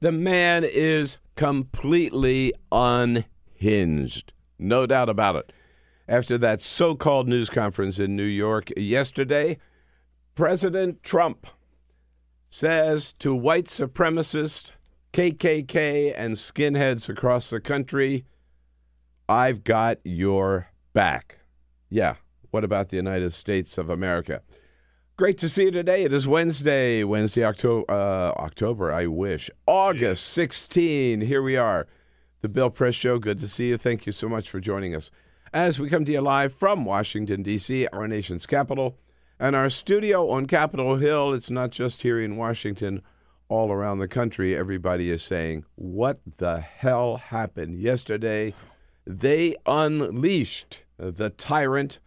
The man is completely unhinged. No doubt about it. After that so called news conference in New York yesterday, President Trump says to white supremacists, KKK, and skinheads across the country, I've got your back. Yeah, what about the United States of America? Great to see you today. It is Wednesday, Wednesday, October, uh, October, I wish. August 16. Here we are. The Bill Press Show. Good to see you. Thank you so much for joining us. As we come to you live from Washington, D.C., our nation's capital, and our studio on Capitol Hill. It's not just here in Washington, all around the country. Everybody is saying, What the hell happened yesterday? They unleashed the tyrant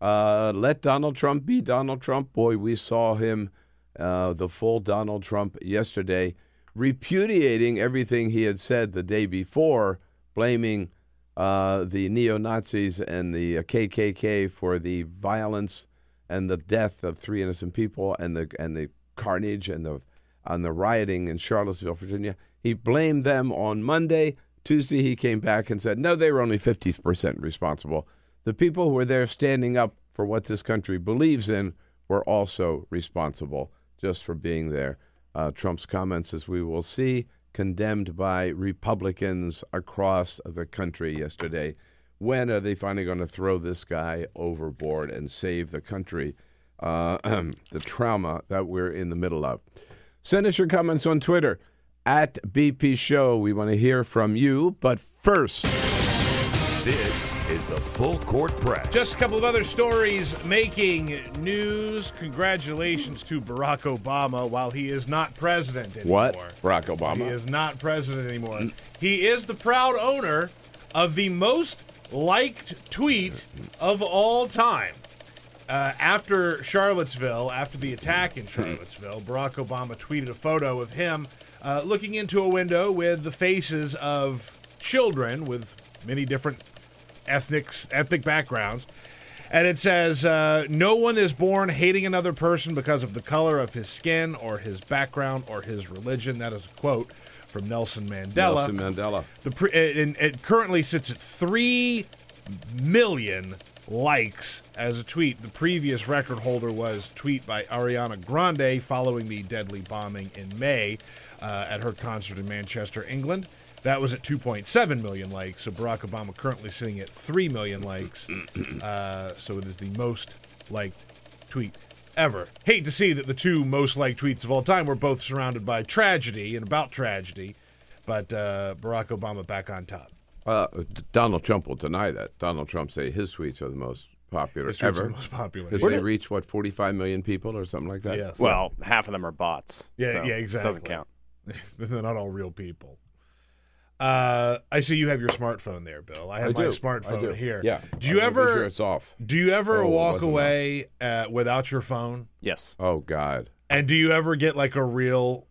uh, let Donald Trump be Donald Trump. Boy, we saw him, uh, the full Donald Trump, yesterday, repudiating everything he had said the day before, blaming uh, the neo Nazis and the KKK for the violence and the death of three innocent people and the and the carnage and the and the rioting in Charlottesville, Virginia. He blamed them on Monday. Tuesday, he came back and said, no, they were only 50% responsible the people who were there standing up for what this country believes in were also responsible just for being there. Uh, Trump's comments, as we will see, condemned by Republicans across the country yesterday. When are they finally going to throw this guy overboard and save the country? Uh, the trauma that we're in the middle of. Send us your comments on Twitter at BP Show. We want to hear from you. But first, this is the Full Court Press. Just a couple of other stories making news. Congratulations to Barack Obama while he is not president anymore. What? Barack Obama? He is not president anymore. He is the proud owner of the most liked tweet of all time. Uh, after Charlottesville, after the attack in Charlottesville, Barack Obama tweeted a photo of him uh, looking into a window with the faces of children with many different ethnics, ethnic backgrounds. And it says, uh, No one is born hating another person because of the color of his skin or his background or his religion. That is a quote from Nelson Mandela. Nelson Mandela. The pre- it, it currently sits at 3 million likes as a tweet. The previous record holder was tweet by Ariana Grande following the deadly bombing in May uh, at her concert in Manchester, England. That was at 2.7 million likes. So Barack Obama currently sitting at 3 million likes. Uh, so it is the most liked tweet ever. Hate to see that the two most liked tweets of all time were both surrounded by tragedy and about tragedy, but uh, Barack Obama back on top. Uh, Donald Trump will deny that. Donald Trump say his tweets are the most popular his ever. the most popular. Because they reach what 45 million people or something like that. Yes. Well, half of them are bots. Yeah, so yeah, exactly. Doesn't count. They're not all real people. Uh, I see you have your smartphone there, Bill. I have I my do. smartphone here. Yeah. Do you I'm ever? Sure it's off. Do you ever Oh, walk away uh, without your phone? Yes. Oh God. And do you ever get like a real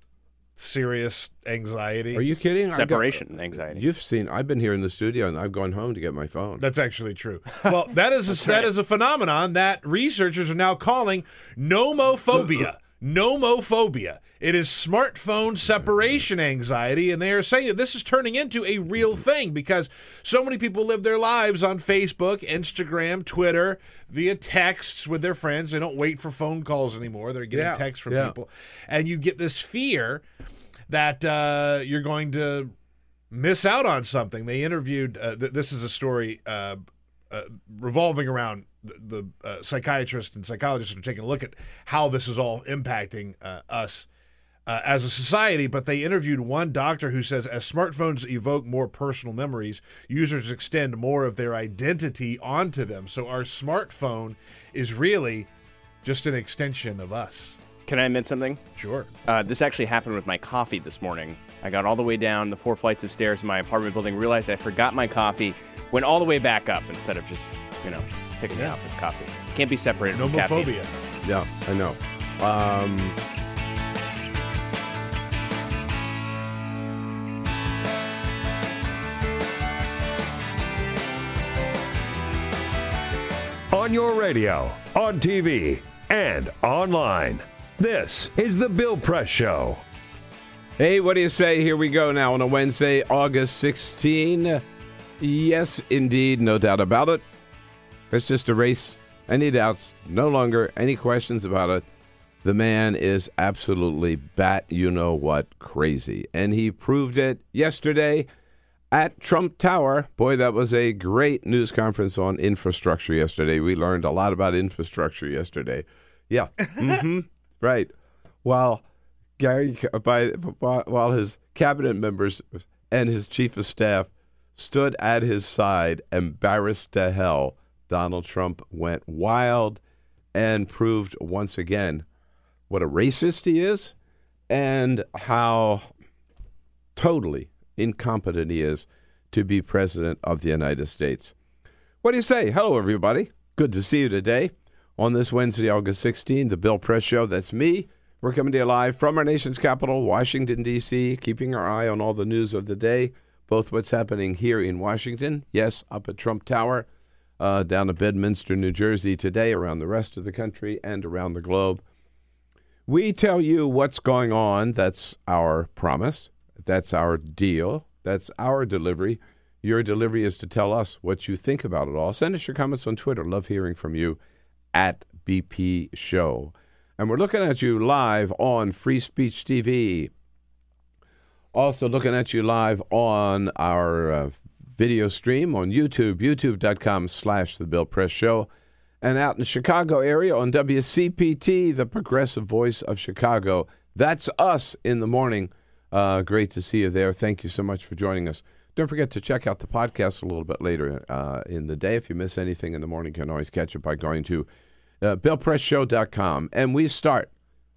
serious anxiety? Are you kidding? I got- Separation anxiety. You've seen. I've been here in the studio, and I've gone home to get my phone. That's actually true. Well, that is a, that right. is a phenomenon that researchers are now calling nomophobia. Nomophobia. It is smartphone separation anxiety, and they are saying that this is turning into a real thing because so many people live their lives on Facebook, Instagram, Twitter, via texts with their friends. They don't wait for phone calls anymore. They're getting Yeah, texts from yeah. people. And you get this fear that uh, you're going to miss out on something. They interviewed. Uh, th- this is a story uh, uh, revolving around the, the uh, psychiatrists and psychologists are taking a look at how this is all impacting uh, us uh, as a society. But they interviewed one doctor who says, as smartphones evoke more personal memories, users extend more of their identity onto them. So our smartphone is really just an extension of us. Can I admit something? Sure. Uh, this actually happened with my coffee this morning. I got all the way down the four flights of stairs in my apartment building, realized I forgot my coffee, went all the way back up instead of just, you know, picking it up as coffee. Can't be separated from caffeine. Nomophobia. Yeah, I know. Um, On your radio, on TV, and online. This is The Bill Press Show. Hey, what do you say? Here we go now on a Wednesday, August 16. Yes, indeed, no doubt about it. Let's just erase any doubts. No longer any questions about it. The man is absolutely bat you know what crazy. And he proved it yesterday at Trump Tower. Boy, that was a great news conference on infrastructure yesterday. We learned a lot about infrastructure yesterday. Yeah. hmm Right. While Gary, by, while his cabinet members and his chief of staff stood at his side, embarrassed to hell, Donald Trump went wild and proved once again what a racist he is and how totally incompetent he is to be president of the United States. What do you say? Hello, everybody. Good to see you today on this Wednesday, August 16, the Bill Press Show. That's me. We're coming to you live from our nation's capital, Washington, D.C., keeping our eye on all the news of the day, both what's happening here in Washington, yes, up at Trump Tower, uh, down at Bedminster, New Jersey today, around the rest of the country, and around the globe. We tell you what's going on. That's our promise. That's our deal. That's our delivery. Your delivery is to tell us what you think about it all. Send us your comments on Twitter. Love hearing from you at BP Show. And we're looking at you live on Free Speech TV. Also, looking at you live on our uh, video stream on YouTube, youtube.com slash The Bill Press Show. And out in the Chicago area on WCPT, the progressive voice of Chicago. That's us in the morning. Uh, great to see you there. Thank you so much for joining us. Don't forget to check out the podcast a little bit later uh, in the day. If you miss anything in the morning, you can always catch it by going to uh, BillPressShow.com. And we start,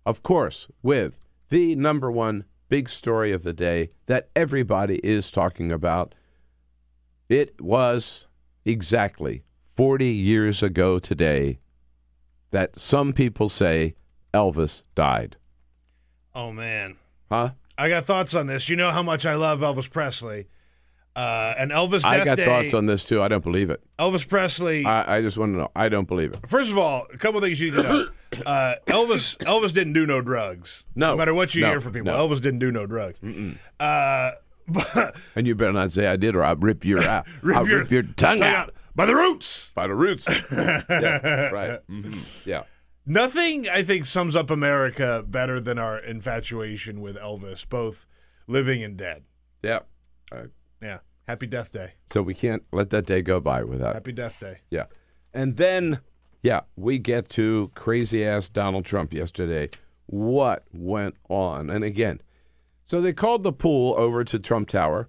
of course, with the number one big story of the day that everybody is talking about. It was exactly 40 years ago today that some people say Elvis died. Oh man, Huh? I got thoughts on this. You know how much I love Elvis Presley. Uh, and Elvis Death I got Day, thoughts on this too. I don't believe it. Elvis Presley. I, I just want to know. I don't believe it. First of all, a couple of things you need to know. Uh, Elvis Elvis didn't do no drugs. No. no matter what you No. hear from people, No. Elvis didn't do no drugs. Uh, but And you better not say I did, or I'll rip your out. rip I'll your, rip your tongue, out. by the roots. by the roots. yeah, right. hmm Yeah. Nothing, I think, sums up America better than our infatuation with Elvis, both living and dead. Yeah. Right. Yeah. Happy Death Day. So we can't let that day go by without. Happy Death Day. Yeah. And then, yeah, we get to crazy ass Donald Trump yesterday. What went on? And again, so they called the pool over to Trump Tower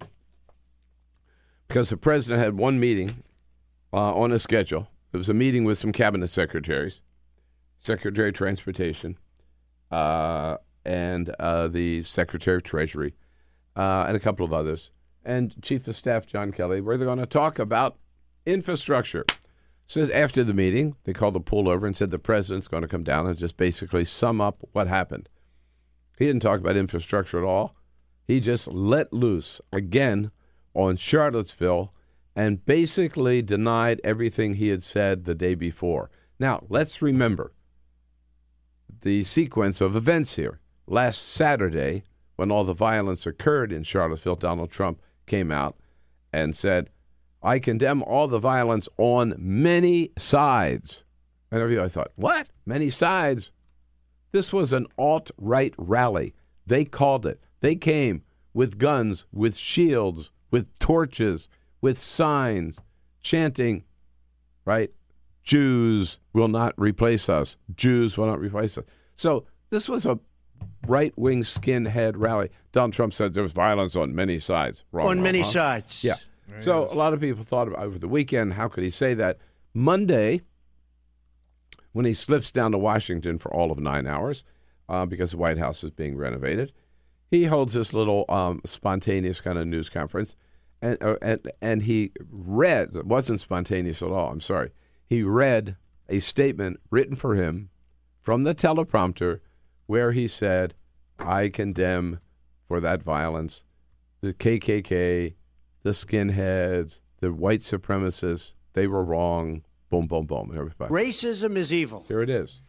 because the president had one meeting uh, on a schedule. It was a meeting with some cabinet secretaries, Secretary of Transportation, uh, and uh, the Secretary of Treasury, uh, and a couple of others, and Chief of Staff John Kelly, where they're going to talk about infrastructure. Says after the meeting, they called the pool over and said the president's going to come down and just basically sum up what happened. He didn't talk about infrastructure at all. He just let loose again on Charlottesville and basically denied everything he had said the day before. Now, let's remember the sequence of events here. Last Saturday, when all the violence occurred in Charlottesville, Donald Trump came out and said, I condemn all the violence on many sides. And I thought, what? Many sides? This was an alt right rally. They called it. They came with guns, with shields, with torches, with signs, chanting, right? Jews will not replace us. Jews will not replace us. So this was a right wing skinhead rally. Donald Trump said there was violence on many sides. Wrong, on wrong, many huh? sides. Yeah. So a lot of people thought about over the weekend, how could he say that? Monday, when he slips down to Washington for all of nine hours, uh, because the White House is being renovated, he holds this little um, spontaneous kind of news conference, and uh, and and he read it wasn't spontaneous at all. I'm sorry. He read a statement written for him from the teleprompter, where he said, "I condemn for that violence the KKK, the skinheads, the white supremacists. They were wrong. Boom, boom, boom. Everybody. Racism is evil. Here it is.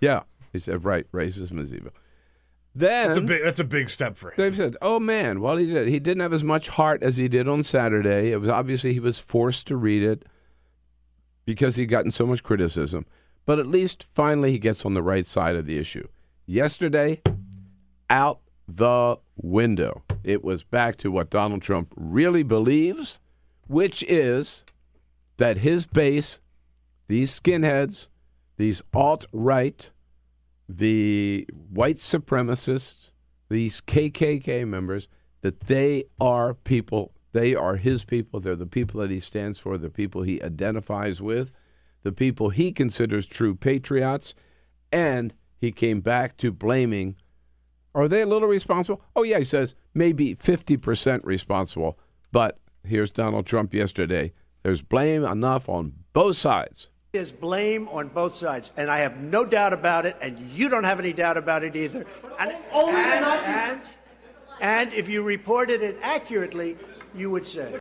Yeah, he said, right, racism is evil. Then That's a big. That's a big step for him. they've said, oh man, well he did. He didn't have as much heart as he did on Saturday. It was obviously he was forced to read it because he'd gotten so much criticism. But at least finally he gets on the right side of the issue. Yesterday, out the window. It was back to what Donald Trump really believes, which is that his base, these skinheads, these alt right, the white supremacists, these KKK members, that they are people, they are his people, they're the people that he stands for, the people he identifies with, the people he considers true patriots, and he came back to blaming are they a little responsible? Oh, yeah, he says maybe 50% responsible. But here's Donald Trump yesterday. There's blame enough on both sides. There's blame on both sides, and I have no doubt about it, and you don't have any doubt about it either. And, and, and, and if you reported it accurately, you would say.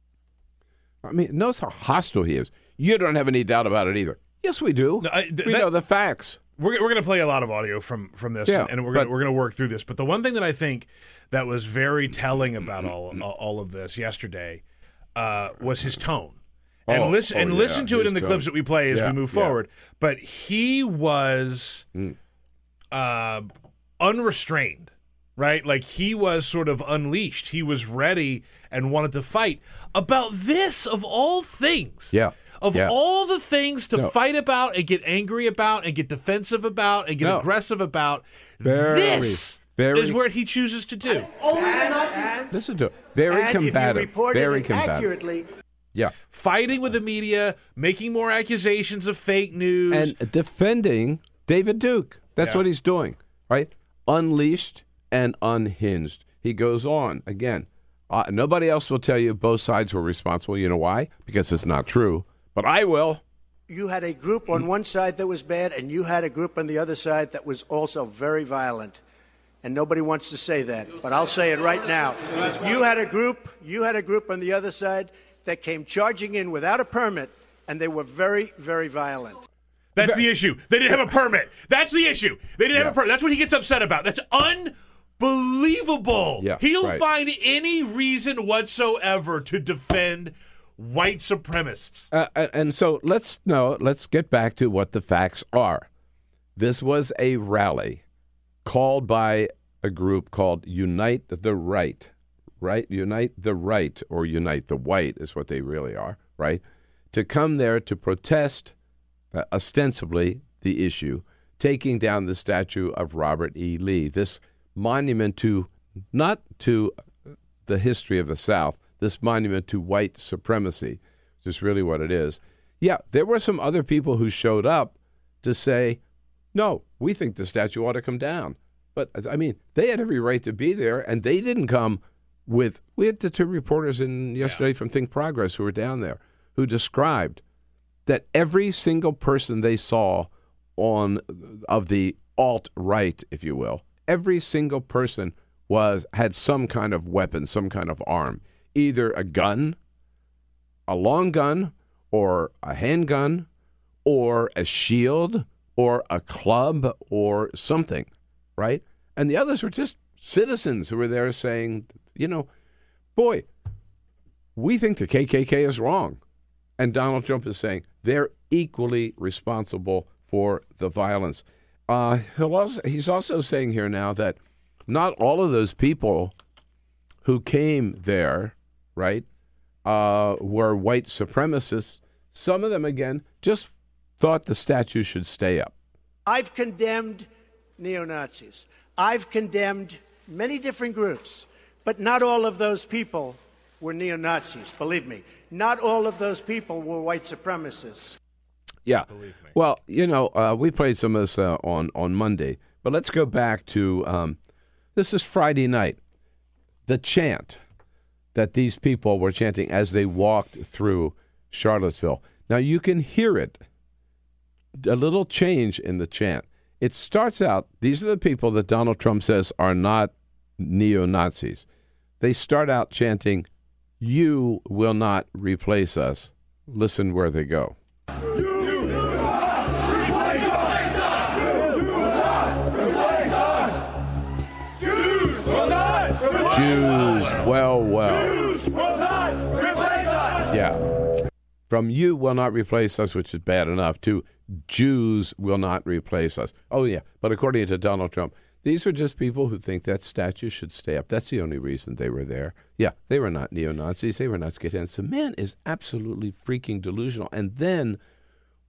I mean, notice how hostile he is. You don't have any doubt about it either. Yes, we do. No, I- th- we that- know the facts. We're, we're going to play a lot of audio from from this, Yeah, and we're going but- we're going to work through this. But the one thing that I think that was very telling about all all of this yesterday uh, was his tone. And Oh, listen oh, and yeah, listen to it in the tone. clips that we play as Yeah, we move yeah. forward. But he was Mm. uh, unrestrained, right? Like he was sort of unleashed. He was ready and wanted to fight about this of all things. Yeah, Of yeah. all the things to No. fight about and get angry about and get defensive about and get No. aggressive about, Very, this very- is what he chooses to do. Listen to it. Very and if you combative. Very it combative. accurately, Yeah. Fighting with the media, making more accusations of fake news. And defending David Duke. That's Yeah. what he's doing, right? Unleashed and unhinged. He goes on again. Uh, nobody else will tell you both sides were responsible. You know why? Because it's not true. But I will. you had a group on one side that was bad, and you had a group on the other side that was also very violent. And nobody wants to say that, but I'll say it right now. You had a group, you had a group on the other side that came charging in without a permit, and they were very, very violent. That's the issue. They didn't have a permit. That's the issue. They didn't have a permit. That's what he gets upset about. That's unbelievable. Yeah, He'll right. find any reason whatsoever to defend white supremacists. Uh, and- and so let's no, let's get back to what the facts are. This was a rally called by a group called Unite the Right, right? Unite the Right or Unite the White is what they really are, right? To come there to protest uh, ostensibly the issue, taking down the statue of Robert E. Lee, this monument to not to the history of the South, this monument to white supremacy, which is really what it is. Yeah, there were some other people who showed up to say, no, we think the statue ought to come down. But I mean, they had every right to be there, and they didn't come with. We had the two reporters in yesterday from Think Progress who were down there who described that every single person they saw on of the alt right, if you will, every single person was had some kind of weapon, some kind of arm, either a gun, a long gun, or a handgun, or a shield, or a club, or something, right? And the others were just citizens who were there saying, you know, boy, we think the KKK is wrong. And Donald Trump is saying they're equally responsible for the violence. Uh, also, he's also saying here now that not all of those people who came there, right, uh, were white supremacists. Some of them, again, just thought the statue should stay up. I've condemned neo Nazis. I've condemned many different groups, but not all of those people were neo Nazis, believe me. Not all of those people were white supremacists. Yeah. Well, you know, uh, we played some of this uh, on on Monday, but let's go back to um, this is Friday night. The chant that these people were chanting as they walked through Charlottesville. Now you can hear it. A little change in the chant. It starts out. These are the people that Donald Trump says are not neo Nazis. They start out chanting, "You will not replace us." Listen where they go. Jews, well, well. Jews will not replace us. Yeah. From you will not replace us, which is bad enough, to Jews will not replace us. Oh, yeah. But according to Donald Trump, these are just people who think that statue should stay up. That's the only reason they were there. Yeah, they were not neo Nazis. They were not skinheads. The man is absolutely freaking delusional. And then,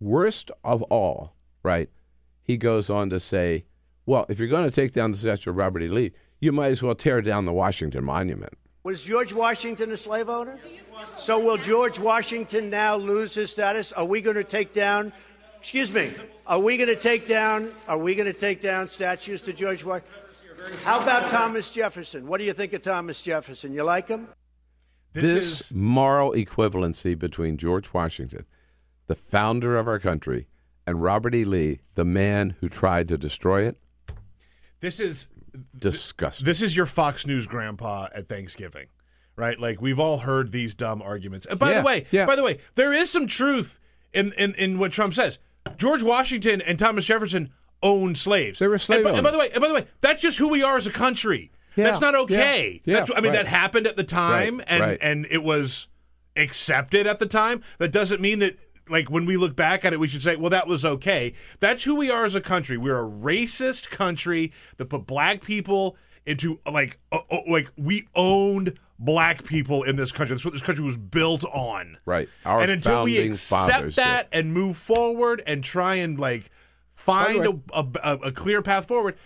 worst of all, right, he goes on to say, well, if you're going to take down the statue of Robert E. Lee, you might as well tear down the Washington Monument. Was George Washington a slave owner? So will George Washington now lose his status? Are we going to take down? Excuse me. Are we going to take down? Are we going to take down statues to George Washington? How about Thomas Jefferson? What do you think of Thomas Jefferson? You like him? This, this is moral equivalency between George Washington, the founder of our country, and Robert E. Lee, the man who tried to destroy it, this is disgusting. this is your Fox News grandpa at Thanksgiving, right? Like we've all heard these dumb arguments. And by Yeah, the way, yeah. by the way, there is some truth in, in in what Trump says. George Washington and Thomas Jefferson owned slaves. They were slave and, by- and by the way, and by the way, that's just who we are as a country. Yeah, That's not okay. yeah, That's, I mean, right. that happened at the time, Right, and right. and it was accepted at the time. That doesn't mean that. Like when we look back at it, we should say, "Well, that was okay." That's who we are as a country. We're a racist country that put black people into like, uh, uh, like we owned black people in this country. That's what this country was built on. Right. Our and until we accept fathers did. that and move forward and try and like find way- a, a, a clear path forward,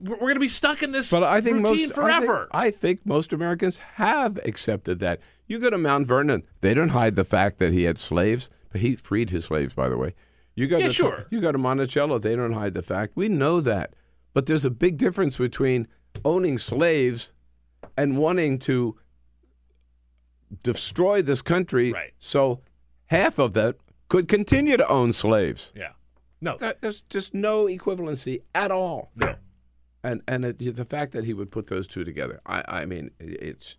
we're going to be stuck in this But I think routine most forever. I think, I think most Americans have accepted that. You go to Mount Vernon; they don't hide the fact that he had slaves, but he freed his slaves, by the way. You go Yeah, to sure. You go to Monticello; they don't hide the fact. We know that, but there's a big difference between owning slaves and wanting to destroy this country. Right. So half of that could continue to own slaves. yeah. No. That, there's just no equivalency at all No. and and it, the fact that he would put those two together, I, I mean, it's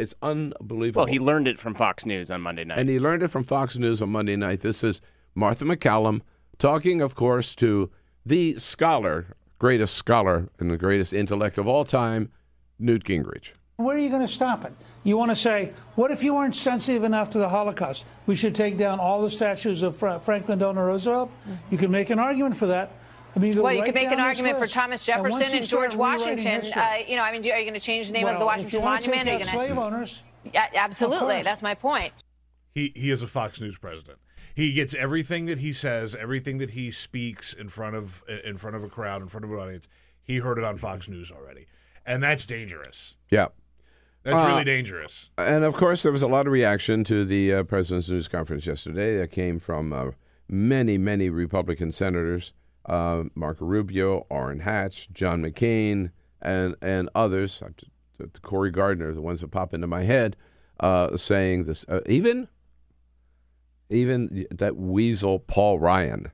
it's unbelievable. Well, he learned it from Fox News on Monday night. and he learned it from Fox News on Monday night. This is Martha MacCallum talking, of course, to the scholar, greatest scholar and the greatest intellect of all time, Newt Gingrich. Where are you going to stop it? You want to say, what if you weren't sensitive enough to the Holocaust? We should take down all the statues of Fra- Franklin Delano Roosevelt? You can make an argument for that. I mean, go Well, you could make an this argument for. Thomas Jefferson you and George Washington. Uh, you know, I mean, do- are you going to change the name of the Washington if you want to Monument? take Are you out going slave owners, Yeah, absolutely. That's my point. He he is a Fox News president. He gets everything that he says, everything that he speaks in front of in front of a crowd, in front of an audience. He heard it on Fox News already, and that's dangerous. Yeah. That's Uh, really dangerous. And of course, there was a lot of reaction to the uh, president's news conference yesterday that came from uh, many, many Republican senators uh, Marco Rubio, Orrin Hatch, John McCain, and, and others. uh, Cory Gardner, the ones that pop into my head, uh, saying this. Uh, even, even that weasel Paul Ryan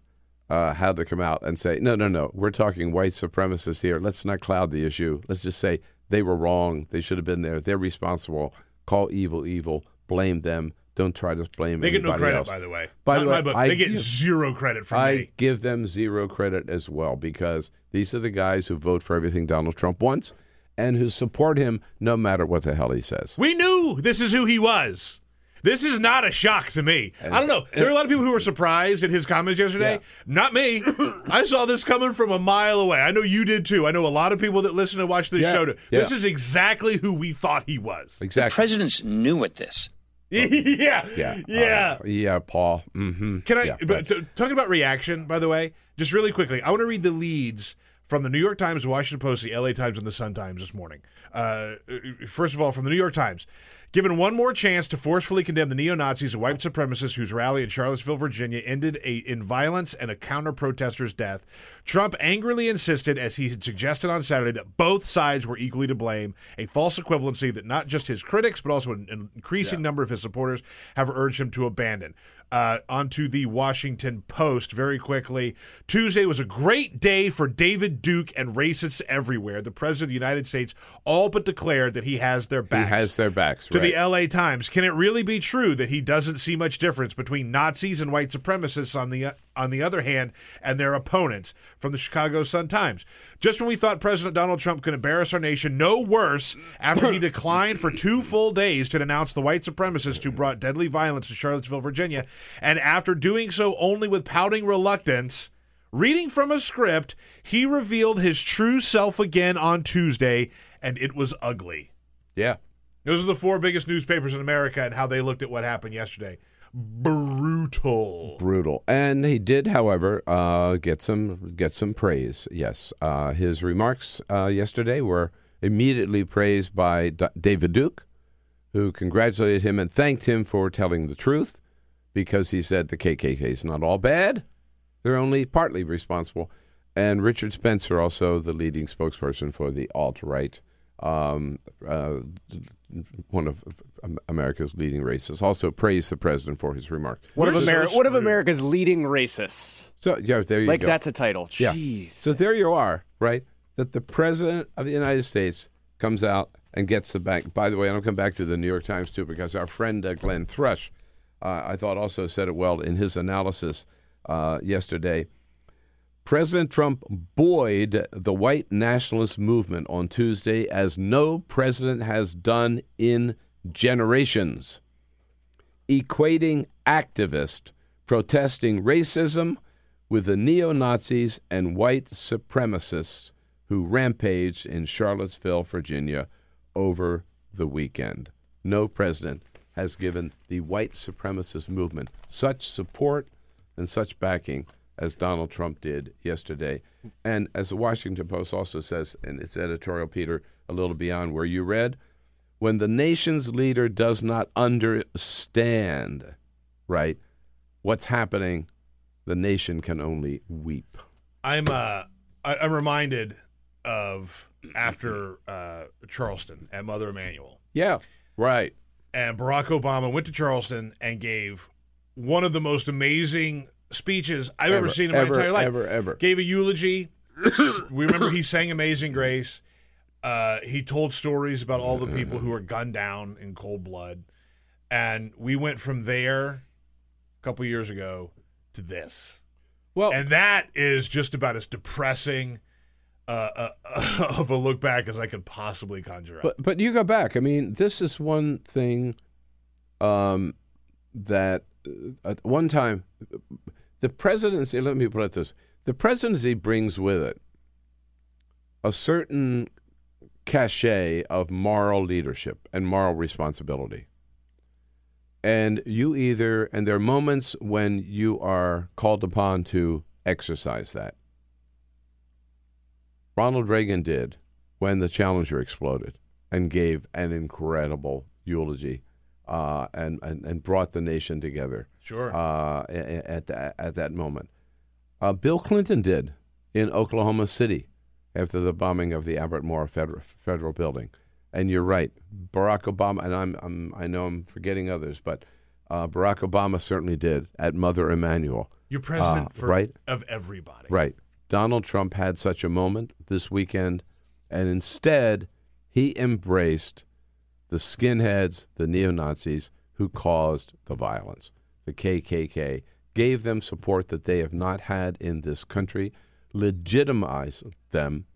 uh, had to come out and say, no, no, no, we're talking white supremacists here. Let's not cloud the issue. Let's just say they were wrong. They should have been there. They're responsible. Call evil evil. Blame them. Don't try to blame me. They get no anybody credit, else. by the way. By Not the in way, my book. I they get give- zero credit from I me. give them zero credit as well because these are the guys who vote for everything Donald Trump wants and who support him no matter what the hell he says. We knew this is who he was. This is not a shock to me. I don't know. There are a lot of people who were surprised at his comments yesterday. Not me. I saw this coming from a mile away. I know you did too. I know a lot of people that listen and watch this Yeah. show. Do. Yeah. This is exactly who we thought he was. Exactly. The President's new at this. Yeah. yeah. Yeah. Uh, yeah, Paul. Mm-hmm. Can I, Yeah, but t- talking about reaction, by the way, just really quickly, I want to read the leads from the New York Times, the Washington Post, the LA Times, and the Sun Times this morning. Uh, first of all, from the New York Times. Given one more chance to forcefully condemn the neo Nazis and white supremacists whose rally in Charlottesville, Virginia ended a, in violence and a counter protester's death, Trump angrily insisted, as he had suggested on Saturday, that both sides were equally to blame, a false equivalency that not just his critics, but also an, an increasing number of his supporters have urged him to abandon. Uh, onto the Washington Post very quickly. Tuesday was a great day for David Duke and racists everywhere. The President of the United States all but declared that he has their backs. He has their backs. To right. the LA Times, can it really be true that he doesn't see much difference between Nazis and white supremacists on the on the other hand and their opponents? From the Chicago Sun Times, just when we thought President Donald Trump could embarrass our nation no worse after he declined for two full days to denounce the white supremacists who brought deadly violence to Charlottesville, Virginia, and after doing so only with pouting reluctance. Reading from a script, he revealed his true self again on Tuesday, and it was ugly. yeah. Those are the four biggest newspapers in America and how they looked at what happened yesterday. Brutal. brutal. And he did, however, uh, get some get some praise. Yes, uh, his remarks uh, yesterday were immediately praised by D- David Duke, who congratulated him and thanked him for telling the truth, because he said the KKK is not all bad; they're only partly responsible. And Richard Spencer, also the leading spokesperson for the alt right, um, uh, one of America's leading racists, also praised the president for his remark. What of, Ameri- one of. America's leading racists. So yeah, there you Like go. that's a title. Yeah. Jeez. So there you are, right? That the president of the United States comes out and gets the bank. By the way, I'll come back to the New York Times too, because our friend uh, Glenn Thrush, uh, I thought also said it well in his analysis uh, yesterday. President Trump buoyed the white nationalist movement on Tuesday as no president has done in generations, equating activists protesting racism with the neo Nazis and white supremacists who rampaged in Charlottesville, Virginia over the weekend. No president has given the white supremacist movement such support and such backing as Donald Trump did yesterday. And as the Washington Post also says in its editorial, Peter, a little beyond where you read, when the nation's leader does not understand, right, what's happening, the nation can only weep. I'm uh I, I'm reminded of after uh, Charleston at Mother Emanuel. Yeah, right. And Barack Obama went to Charleston and gave one of the most amazing speeches I've ever, Ever, seen in my ever, entire life. ever, ever. Gave a eulogy. we remember he sang Amazing Grace. Uh, he told stories about all the people who were gunned down in cold blood. And we went from there a couple years ago to this. Well, And that is just about as depressing uh, uh, of a look back as I could possibly conjure up. But but you go back. I mean, this is one thing um, that Uh, at one time the presidency. Let me put it this: the presidency brings with it a certain cachet of moral leadership and moral responsibility. And you either, and there are moments when you are called upon to exercise that. Ronald Reagan did when the Challenger exploded and gave an incredible eulogy uh, and, and, and brought the nation together Sure. uh, at, that, at that moment. Uh, Bill Clinton did in Oklahoma City after the bombing of the Albert Moore Federal, Federal Building. And you're right, Barack Obama, and I'm, I'm I know I'm forgetting others, but uh, Barack Obama certainly did at Mother Emanuel. You're president uh, for, right? of everybody. Right. Donald Trump had such a moment this weekend, and instead he embraced the skinheads, the neo Nazis who caused the violence. The KKK gave them support that they have not had in this country, legitimized them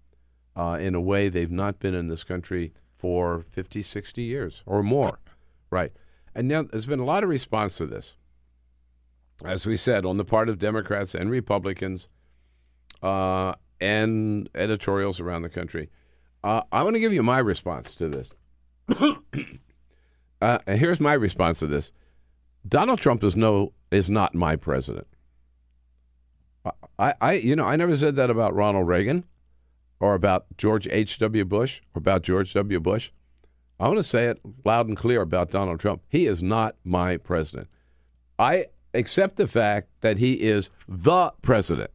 uh, in a way they've not been in this country for 50, 60 years or more. Right. And now there's been a lot of response to this, as we said, on the part of Democrats and Republicans, uh, and editorials around the country. Uh, I want to give you my response to this. uh, here's my response to this: Donald Trump is no is not my president. I, I, you know, I never said that about Ronald Reagan, or about George H. W. Bush, or about George W. Bush. I want to say it loud and clear about Donald Trump. He is not my president. I accept the fact that he is the president.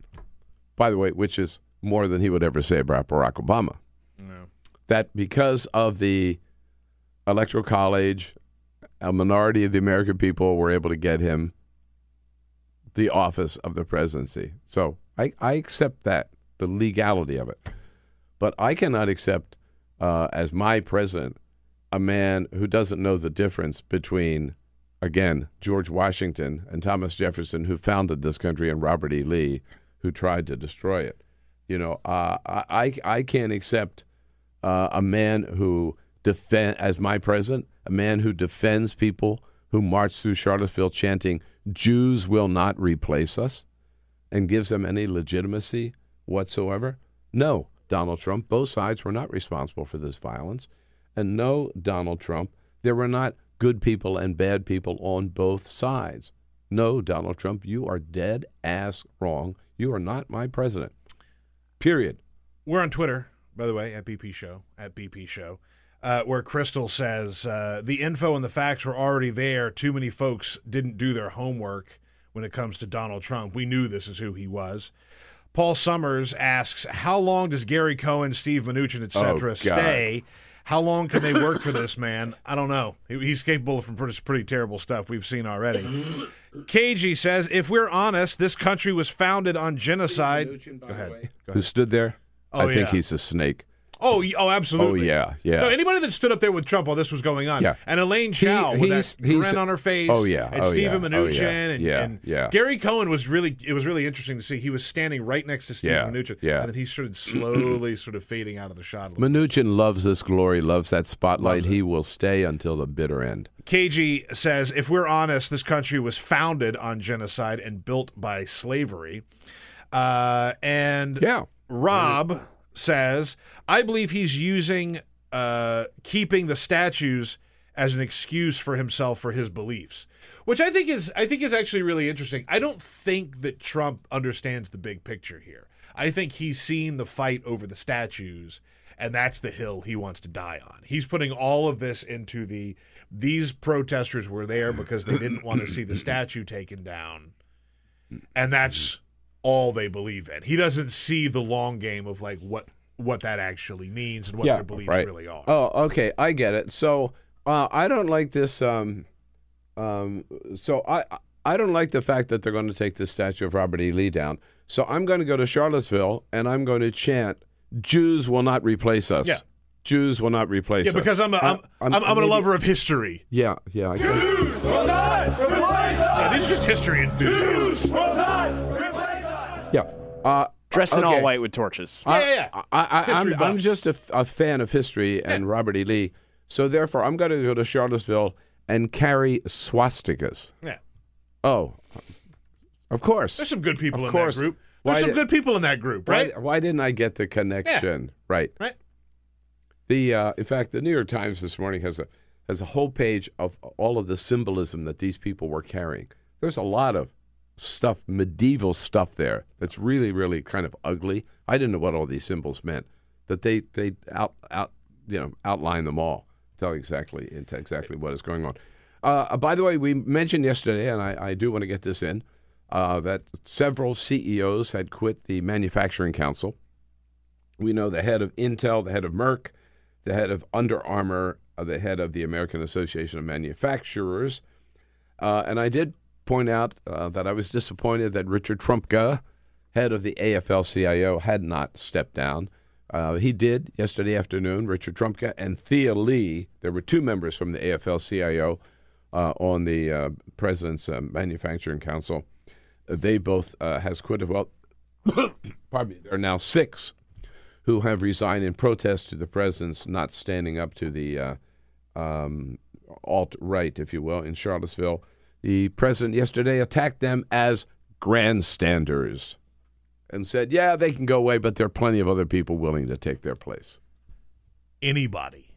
By the way, which is more than he would ever say about Barack Obama. No. That because of the electoral college, a minority of the American people were able to get him the office of the presidency. So I, I accept that, the legality of it. But I cannot accept uh, as my president a man who doesn't know the difference between, again, George Washington and Thomas Jefferson, who founded this country, and Robert E. Lee, who tried to destroy it. You know, uh, I, I can't accept uh, a man who defend as my president, a man who defends people who march through Charlottesville chanting "Jews will not replace us," and gives them any legitimacy whatsoever. No, Donald Trump. Both sides were not responsible for this violence, and no, Donald Trump. There were not good people and bad people on both sides. No, Donald Trump, you are dead ass wrong. You are not my president. Period. We're on Twitter, by the way, at BP Show, at BP Show, uh, where Crystal says uh, the info and the facts were already there. Too many folks didn't do their homework when it comes to Donald Trump. We knew this is who he was. Paul Summers asks, how long does Gary Cohen, Steve Mnuchin, etc. Oh, stay? How long can they work for this man? I don't know. He's capable of some pretty, pretty terrible stuff we've seen already. KG says, if we're honest, this country was founded on genocide. Go ahead. Go Who stood there? Oh, I think he's a snake. Oh, oh, absolutely. Oh, yeah, yeah. No, anybody that stood up there with Trump while this was going on, Yeah. and Elaine He- Chao with he's- that grin on her face, Oh, yeah. and Oh, Stephen yeah. Mnuchin, Oh, yeah. and, Yeah. and Yeah. Gary Cohen was really. It was really interesting to see. He was standing right next to Stephen Yeah. Mnuchin, Yeah. and then he started slowly, sort of fading out of the shot. Mnuchin loves this glory, loves that spotlight. Loves he will stay until the bitter end. KG says, if we're honest, this country was founded on genocide and built by slavery. Uh, and Yeah. Rob says, I believe he's using uh, keeping the statues as an excuse for himself for his beliefs, which I think is I think is actually really interesting. I don't think that Trump understands the big picture here. I think he's seen the fight over the statues, and that's the hill he wants to die on. He's putting all of this into the these protesters were there because they didn't want to see the statue taken down, and that's all they believe in. He doesn't see the long game of like what what that actually means and what their beliefs right. really are. Oh, okay, I get it. So uh, I don't like this. Um, um, so I I don't like the fact that they're going to take the statue of Robert E. Lee down. So I'm going to go to Charlottesville and I'm going to chant, "Jews will not replace us." Yeah. Jews will not replace yeah, us. Yeah, because I'm a I'm, I'm, I'm, a lover of history. Yeah, yeah. I guess. Yeah, these are just history enthusiasts. Yeah. Uh, Dressed in okay. all white with torches. Yeah, yeah, yeah. I, I, I'm, I'm buffs. just a, fan of history and Robert E. Lee. So therefore, I'm going to go to Charlottesville and carry swastikas. Yeah. Oh, of course. There's some good people Of in course. that group. Why There's some did- good people in that group, right? why didn't I get the connection? Right. Right. The uh, in fact, the New York Times this morning has a has a whole page of all of the symbolism that these people were carrying. There's a lot of stuff, medieval stuff there that's really, really kind of ugly. I didn't know what all these symbols meant. That they they out out you know outline them all, tell exactly into exactly what is going on. Uh, by the way, we mentioned yesterday, and I, I do want to get this in, uh, that several CEOs had quit the manufacturing council. We know the head of Intel, the head of Merck, the head of Under Armour, uh, the head of the American Association of Manufacturers. Uh, and I did point out uh, that I was disappointed that Richard Trumka, head of the AFL CIO, had not stepped down. Uh, he did yesterday afternoon, Richard Trumka and Thea Lee. There were two members from the AFL CIO uh, on the uh, President's uh, Manufacturing Council. They both uh, has quit. Well, pardon me. There are now six who have resigned in protest to the president's not standing up to the um, alt right, if you will, in Charlottesville. The president yesterday attacked them as grandstanders and said, yeah, they can go away, but there are plenty of other people willing to take their place. Anybody,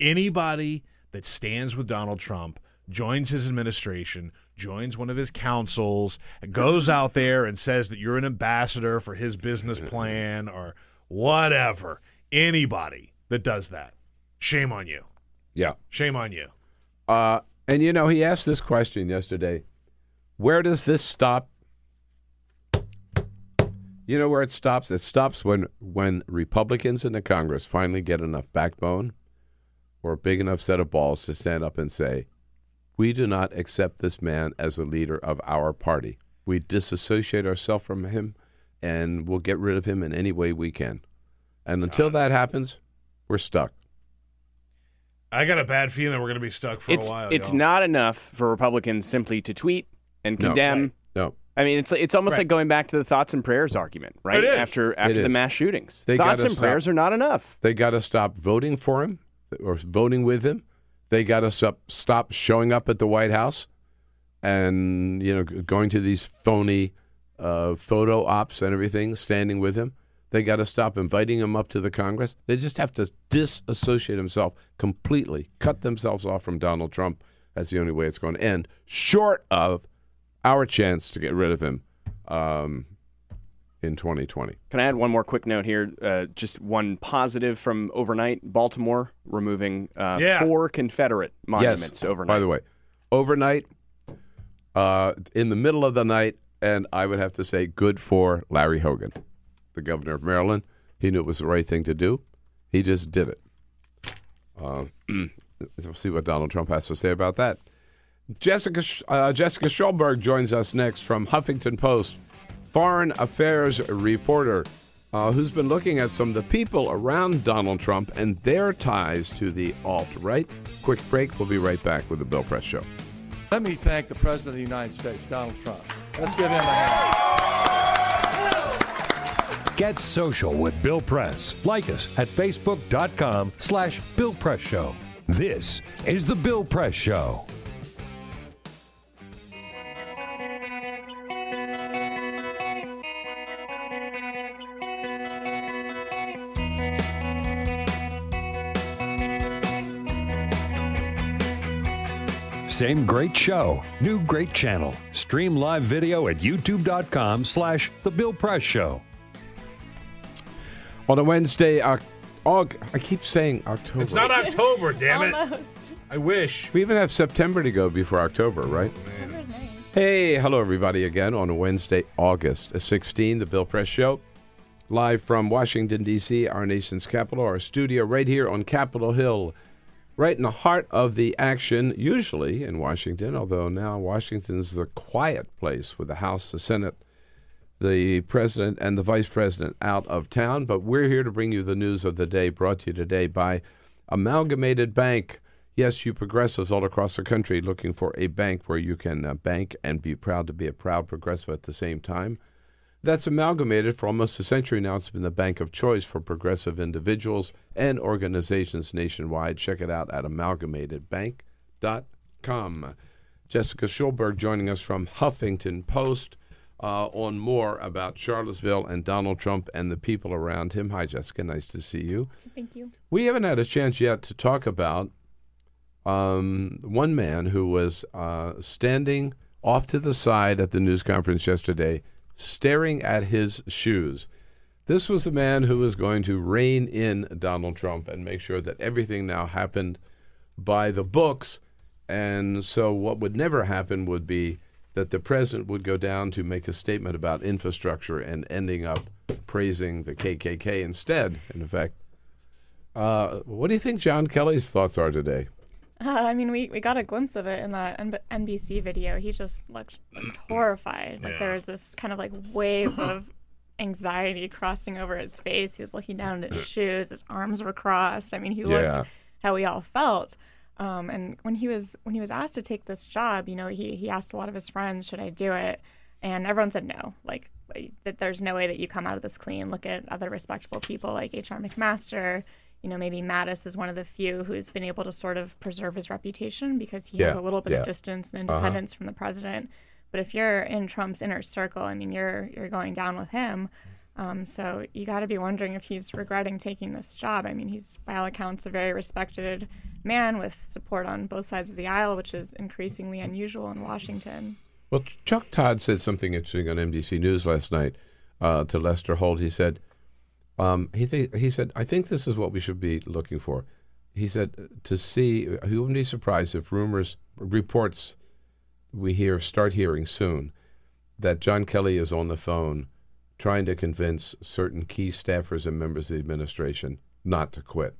anybody that stands with Donald Trump, joins his administration, joins one of his councils, goes out there and says that you're an ambassador for his business plan or whatever. Anybody that does that, shame on you. Yeah. Shame on you. Uh, and you know, he asked this question yesterday Where does this stop? You know where it stops? It stops when, when Republicans in the Congress finally get enough backbone or a big enough set of balls to stand up and say, We do not accept this man as the leader of our party. We disassociate ourselves from him and we'll get rid of him in any way we can. And until that happens, we're stuck. I got a bad feeling we're going to be stuck for it's a while. it's y'all. not enough for Republicans simply to tweet and No. condemn. No. I mean, it's it's almost Right. like going back to the thoughts and prayers argument, right? It is. After after the is. mass shootings, They thoughts gotta and prayers are not enough. They got to stop voting for him or voting with him. They got to stop, stop showing up at the White House and you know going to these phony uh, photo ops and everything, standing with him. They got to stop inviting him up to the Congress. They just have to disassociate himself completely, cut themselves off from Donald Trump. That's the only way it's going to end, short of our chance to get rid of him um, in 2020. Can I add one more quick note here? Uh, just one positive from overnight: Baltimore removing uh, Yeah. four Confederate monuments overnight. By the way, overnight, uh, in the middle of the night, and I would have to say, good for Larry Hogan, the governor of Maryland. He knew it was the right thing to do. He just did it. Uh, we'll see what Donald Trump has to say about that. Jessica uh, Jessica Schulberg joins us next from Huffington Post, foreign affairs reporter, uh, who's been looking at some of the people around Donald Trump and their ties to the alt right. Quick break. We'll be right back with the Bill Press Show. Let me thank the President of the United States, Donald Trump. Let's give him a hand. Get social with Bill Press. Like us at facebook.com slash Bill Press Show. This is the Bill Press Show. Same great show, new great channel. Stream live video at youtube.com slash The Bill Press Show. On a Wednesday, Oc- Aug- I keep saying October. It's not October, damn it. Almost. I wish. We even have September to go before October, right? September's nice. Hey, hello everybody again on a Wednesday, August 16, the Bill Press Show. Live from Washington, D.C., our nation's capital, our studio right here on Capitol Hill, right in the heart of the action, usually in Washington, although now Washington's the quiet place with the House, the Senate, the president, and the vice president out of town. But we're here to bring you the news of the day, brought to you today by Amalgamated Bank. Yes, you progressives all across the country looking for a bank where you can uh, bank and be proud to be a proud progressive at the same time. That's amalgamated for almost a century now. It's been the bank of choice for progressive individuals and organizations nationwide. Check it out at amalgamatedbank.com. Jessica Schulberg joining us from Huffington Post uh, on more about Charlottesville and Donald Trump and the people around him. Hi, Jessica. Nice to see you. Thank you. We haven't had a chance yet to talk about um, one man who was uh, standing off to the side at the news conference yesterday, staring at his shoes. This was the man who was going to rein in Donald Trump and make sure that everything now happened by the books. And so, what would never happen would be that the president would go down to make a statement about infrastructure and ending up praising the KKK instead, in effect. Uh, what do you think John Kelly's thoughts are today? Uh, I mean, we, we got a glimpse of it in that N- NBC video. He just looked, looked horrified. Like there was this kind of like wave of anxiety crossing over his face. He was looking down at his shoes. His arms were crossed. I mean, he Yeah. looked how we all felt. Um, and when he was when he was asked to take this job, you know, he he asked a lot of his friends, "Should I do it?" And everyone said no. Like that, there's no way that you come out of this clean. Look at other respectable people like H.R. McMaster. you know, maybe Mattis is one of the few who's been able to sort of preserve his reputation because he has a little bit yeah. of distance and Uh-huh. independence from the president. But if you're in Trump's inner circle, I mean, you're you're going down with him. Um, so you got to be wondering if he's regretting taking this job. I mean, he's by all accounts a very respected man with support on both sides of the aisle, which is increasingly unusual in Washington. Well, Chuck Todd said something interesting on NBC News last night uh, to Lester Holt. He said, um, he th- he said, I think this is what we should be looking for. He said to see. He wouldn't be surprised if rumors, reports we hear start hearing soon that John Kelly is on the phone trying to convince certain key staffers and members of the administration not to quit.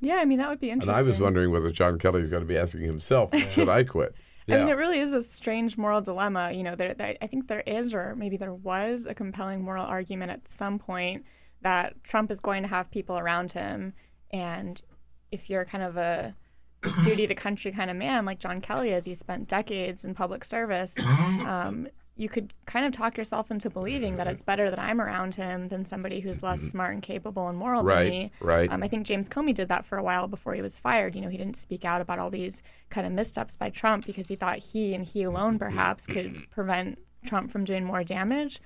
Yeah, I mean that would be interesting. And. I was wondering whether John Kelly is going to be asking himself, should I quit? I mean, it really is a strange moral dilemma. You know, there, there, I think there is, or maybe there was, a compelling moral argument at some point that Trump is going to have people around him, and if you're kind of a duty to country kind of man like John Kelly is, he spent decades in public service. Um, you could kind of talk yourself into believing that it's better that I'm around him than somebody who's less smart and capable and moral Right, than me. right. Um, I think James Comey did that for a while before he was fired. You know, he didn't speak out about all these kind of missteps by Trump because he thought he and he alone perhaps could prevent Trump from doing more damage.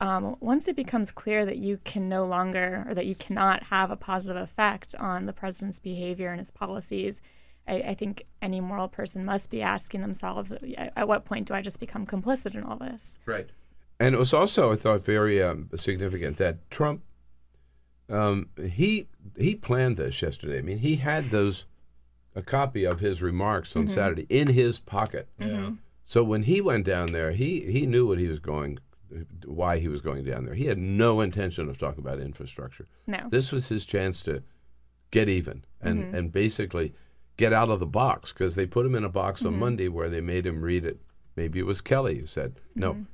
Um, once it becomes clear that you can no longer or that you cannot have a positive effect on the president's behavior and his policies, I, I think any moral person must be asking themselves at, at what point do I just become complicit in all this? Right. And it was also, I thought, very um, significant that Trump, um, he he planned this yesterday. I mean, he had those a copy of his remarks on Mhm. Saturday in his pocket. Yeah. So when he went down there, he he knew what he was going, why he was going down there. He had no intention of talking about infrastructure. No. This was his chance to get even and Mhm. and basically get out of the box because they put him in a box on Mhm. Monday where they made him read it. Maybe it was Kelly who said, "No, Mhm.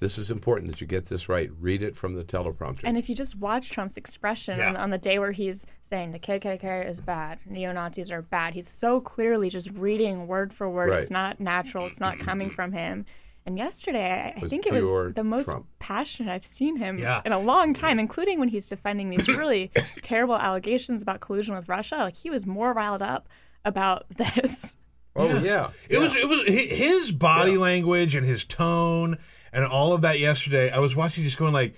this is important that you get this right. Read it from the teleprompter." And if you just watch Trump's expression on, on the day where he's saying the KKK is bad, neo Nazis are bad, he's so clearly just reading word for word. It's not natural. It's not coming from him. And yesterday, I, I think it was the most Trump. passionate I've seen him Yeah. in a long time, including when he's defending these really terrible allegations about collusion with Russia. Like he was more riled up about this. oh yeah, It was it was his body language and his tone and all of that yesterday. I was watching, just going like,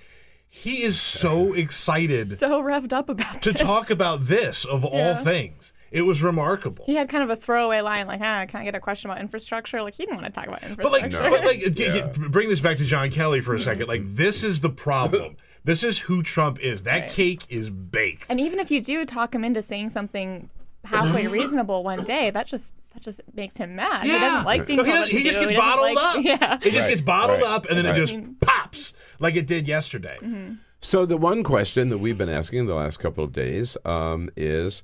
he is so excited So revved up about to this. talk about this of all things. It was remarkable. He had kind of a throwaway line like, ah, can I get a question about infrastructure? Like, he didn't want to talk about But like, infrastructure. but like, get- get- bring this back to John Kelly for a second. Like, this is the problem. This is who Trump is. That Right. cake is baked. And even if you do talk him into saying something halfway reasonable one day, that just that just makes him mad. He doesn't like being No, he, told does- what he to just do. gets He bottled like- up. Yeah. It just Right, gets bottled right, up, and then right. it just pops like it did yesterday. So the one question that we've been asking the last couple of days um, is,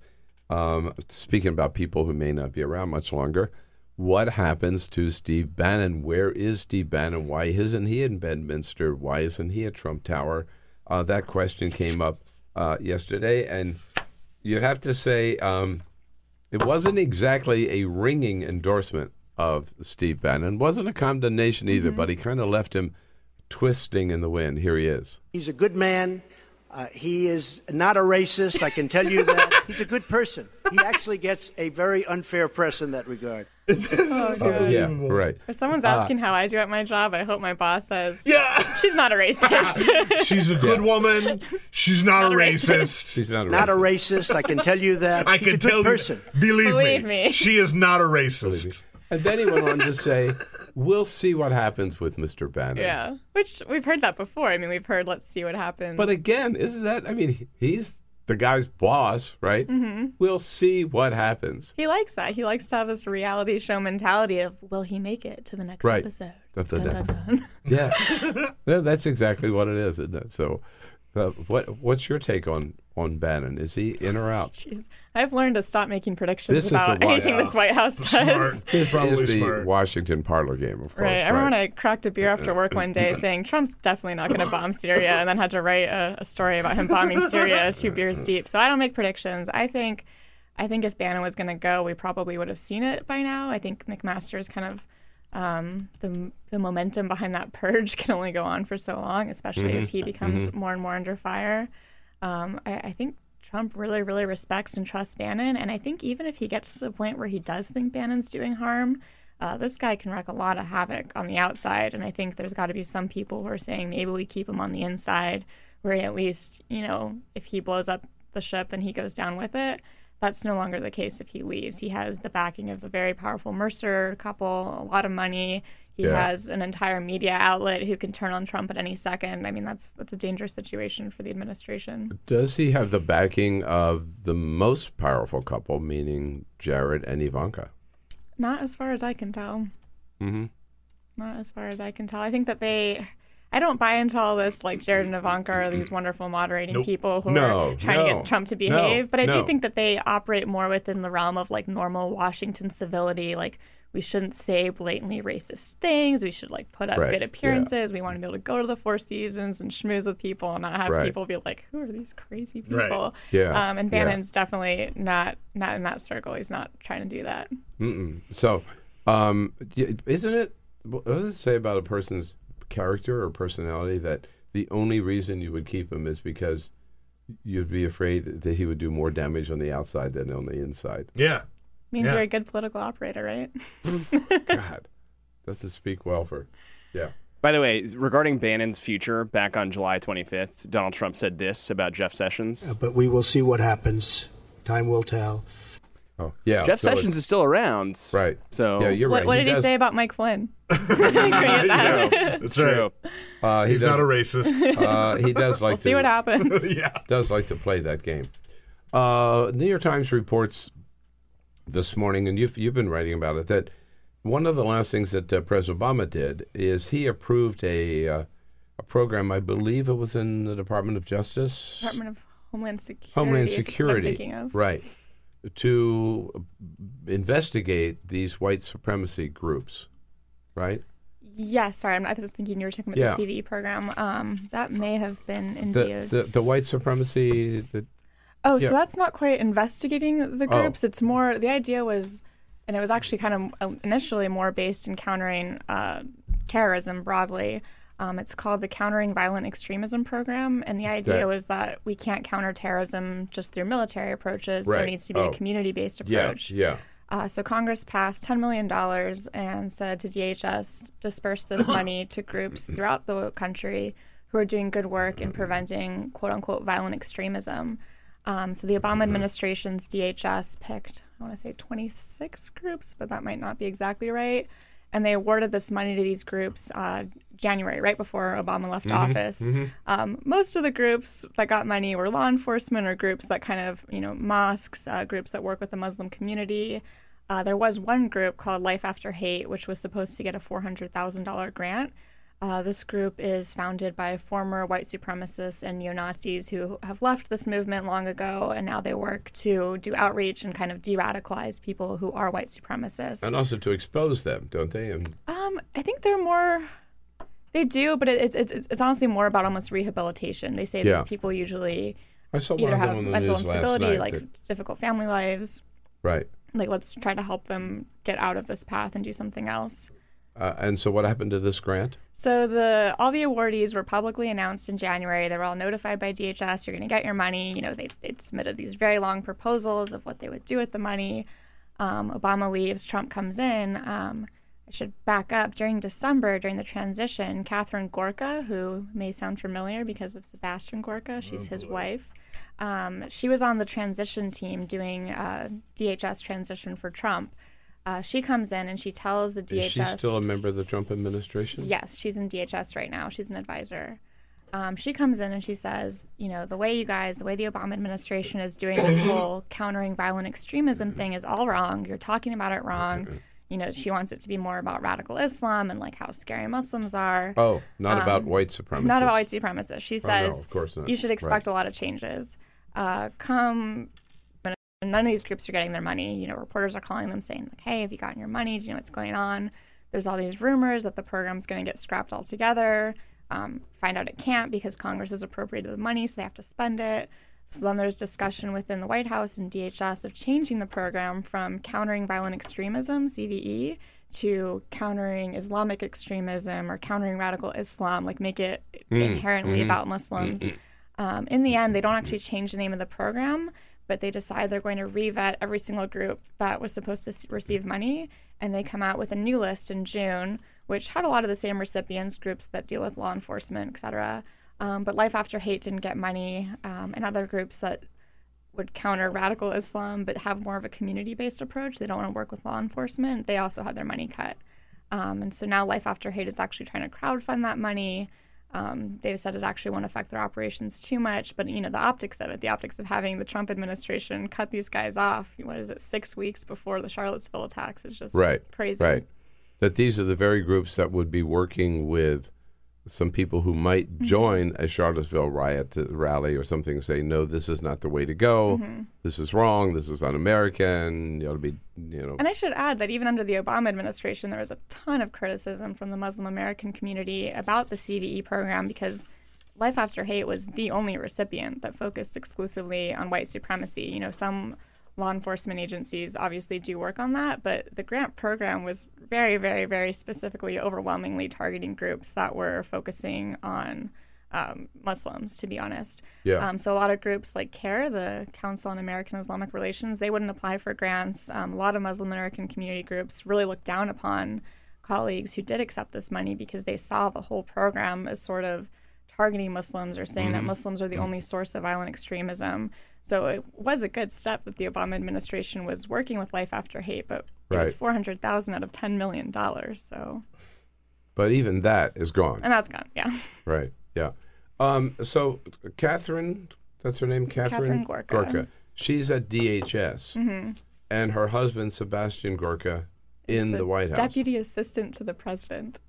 um, speaking about people who may not be around much longer, what happens to Steve Bannon? Where is Steve Bannon? Why isn't he in Bedminster? Why isn't he at Trump Tower? Uh, that question came up uh, yesterday, and you'd have to say um, it wasn't exactly a ringing endorsement of Steve Bannon. wasn't a condemnation either, but he kind of left him twisting in the wind. Here he is. He's a good man. Uh, he is not a racist, I can tell you that. He's a good person. He actually gets a very unfair press in that regard. Oh, God. yeah, right. If someone's Uh, asking how I do at my job, I hope my boss says, "Yeah, she's not a racist." She's a good woman. She's not, Not a a racist. racist. She's not a Not a racist, I can tell you that. I He's can a good tell person. you. Believe, Believe me, me. she is not a racist. And then he went on to say, "We'll see what happens with Mr. Bannon." yeah, which we've heard that before. I mean, we've heard, "Let's see what happens." But again, isn't that? I mean, he's the guy's boss, right? Mhm. We'll see what happens. he likes that. He likes to have this reality show mentality of, "Will he make it to the next Right. episode?" Of the Dun, dun, dun. Yeah, Yeah, that's exactly what it is, isn't it? So, uh, what what's your take on on Bannon? Is he in or out? Jeez. I've learned to stop making predictions This about White anything House. this White House does. This Probably is the smart. Washington parlor game, of course. Right. I remember when right? I cracked a beer after work one day saying Trump's definitely not going to bomb Syria and then had to write a, a story about him bombing Syria two beers deep. So I don't make predictions. I think I think if Bannon was going to go, we probably would have seen it by now. I think McMaster's kind of um, the the momentum behind that purge can only go on for so long, especially as Mm-hmm. he becomes Mhm. more and more under fire. Um, I, I think Trump really, really respects and trusts Bannon. And I think even if he gets to the point where he does think Bannon's doing harm, uh, this guy can wreak a lot of havoc on the outside. And I think there's got to be some people who are saying maybe we keep him on the inside, where he at least, you know, if he blows up the ship, then he goes down with it. That's no longer the case if he leaves. He has the backing of a very powerful Mercer couple, a lot of money. He Yeah. has an entire media outlet who can turn on Trump at any second. I mean, that's that's a dangerous situation for the administration. Does he have the backing of the most powerful couple, meaning Jared and Ivanka? Not as far as I can tell. Mm-hmm. Not as far as I can tell. I think that they. I don't buy into all this like Jared and Ivanka are these wonderful moderating Nope. people who No, are trying to get Trump to no, behave. but I no. do think that they operate more within the realm of like normal Washington civility. Like we shouldn't say blatantly racist things. We should like put up Right, good yeah. appearances. We want to be able to go to the Four Seasons and schmooze with people and not have Right. people be like, "Who are these crazy people?" Right. Yeah, Um, and yeah. Bannon's definitely not not in that circle. He's not trying to do that. Mm-mm. So, um, isn't it? What does it say about a person's character or personality that the only reason you would keep him is because you'd be afraid that he would do more damage on the outside than on the inside? Yeah. Means Yeah. you're a good political operator, right? God, does it speak well for? Yeah. By the way, regarding Bannon's future, back on July 25th, Donald Trump said this about Jeff Sessions. But we will see what happens. Time will tell. Oh, yeah. Jeff so Sessions is still around. Right. So Yeah, you're what right. what He did he does- say about Mike Flynn? Yeah, That's That's true. Uh, he He's does- not a racist. Uh, he does like We'll to, see what happens. yeah. does like to play that game. Uh, New York Times reports this morning, and you've you've been writing about it that one of the last things that uh, President Obama did is he approved a uh, a program. I believe it was in the Department of Justice, Department of Homeland Security. Homeland if it's what I'm Security, thinking of. right, to investigate these white supremacy groups, right? Yes, sorry, I'm, I was thinking you were talking about Yeah. the CVE program. Um, that may have been The, indeed. the the white supremacy. The, oh, yeah. so that's not quite investigating the Oh. groups. It's more the idea was, and it was actually kind of initially more based in countering uh, terrorism broadly. Um, it's called the Countering Violent Extremism Program, and the idea That- was that we can't counter terrorism just through military approaches. There needs to be Oh. a community-based approach. yeah. Uh, so Congress passed $10 million and said to DHS, disperse this money to groups throughout the country who are doing good work in preventing quote unquote violent extremism. Um, so the Obama administration's DHS picked, I want to say 26 groups, but that might not be exactly right. And they awarded this money to these groups uh, January, right before Obama left office. Um, most of the groups that got money were law enforcement or groups that kind of, you know, mosques, uh, groups that work with the Muslim community. Uh, there was one group called Life After Hate, which was supposed to get a $400,000 grant. Uh, this group is founded by former white supremacists and neo Nazis who have left this movement long ago, and now they work to do outreach and kind of de radicalize people who are white supremacists. And also to expose them, don't they? And Um, I think they're more. They do, but it, it's it's it's honestly more about almost rehabilitation. They say Yeah. these people usually either have mental instability, like that- difficult family lives. right. Like, let's try to help them get out of this path and do something else. Uh, and so, what happened to this grant? So the all the awardees were publicly announced in January. They were all notified by DHS. You're going to get your money. You know, they they submitted these very long proposals of what they would do with the money. Um, Obama leaves. Trump comes in. Um, I should back up. During December, during the transition, Katharine Gorka, who may sound familiar because of Sebastian Gorka, she's his wife. Um, she was on the transition team doing uh, DHS transition for Trump. Uh, she comes in and she tells the DHS. Is she still a member of the Trump administration? Yes, she's in DHS right now. She's an advisor. Um, she comes in and she says, you know, the way you guys, the way the Obama administration is doing this whole countering violent extremism thing is all wrong. You're talking about it wrong. You know, she wants it to be more about radical Islam and like how scary Muslims are. Oh, not about Um, white supremacists. Not about white supremacists. She Oh, no, says of course not. you should expect Right. a lot of changes. Uh, come, none of these groups are getting their money. You know, reporters are calling them saying, like, "Hey, have you gotten your money? Do you know what's going on?" There's all these rumors that the program's going to get scrapped altogether. Um, find out it can't because Congress has appropriated the money, so they have to spend it. So then there's discussion within the White House and DHS of changing the program from countering violent extremism (CVE) to countering Islamic extremism or countering radical Islam, like make it Mm, inherently mhm, about Muslims. mm, Um, in the end, they don't actually change the name of the program, but they decide they're going to revet every single group that was supposed to receive money, and they come out with a new list in June, which had a lot of the same recipients, groups that deal with law enforcement, et cetera. Um, but Life After Hate didn't get money, um, and other groups that would counter radical Islam but have more of a community based approach. They don't want to work with law enforcement. They also had their money cut. Um, and so now Life After Hate is actually trying to crowdfund that money. Um, they've said it actually won't affect their operations too much, but you know the optics of it, the optics of having the Trump administration cut these guys off. What is it, six weeks before the Charlottesville attacks is just right, crazy. Right. That these are the very groups that would be working with some people who might Mm-hmm. join a Charlottesville riot rally or something, say, no, this is not the way to go. Mm-hmm. This is wrong. This is un-American. You ought to be, you know. And I should add that even under the Obama administration, there was a ton of criticism from the Muslim American community about the CVE program because Life After Hate was the only recipient that focused exclusively on white supremacy. You know, some law enforcement agencies obviously do work on that, but the grant program was very, very, very specifically, overwhelmingly targeting groups that were focusing on um, Muslims, to be honest. Yeah. Um, so a lot of groups like CAIR, the Council on American Islamic Relations, they wouldn't apply for grants. Um, a lot of Muslim American community groups really looked down upon colleagues who did accept this money because they saw the whole program as sort of targeting Muslims or saying that Mm-hmm. Muslims are the only source of violent extremism. So it was a good step that the Obama administration was working with Life After Hate, but it was Right. four hundred thousand out of ten million dollars. So But even that is gone. and that's gone. Yeah. Right. Yeah. Um, so Katharine, that's her name, Katharine, Katharine Gorka. She's at DHS, hmm and her husband Sebastian Gorka in the, White House. Deputy Assistant to the President.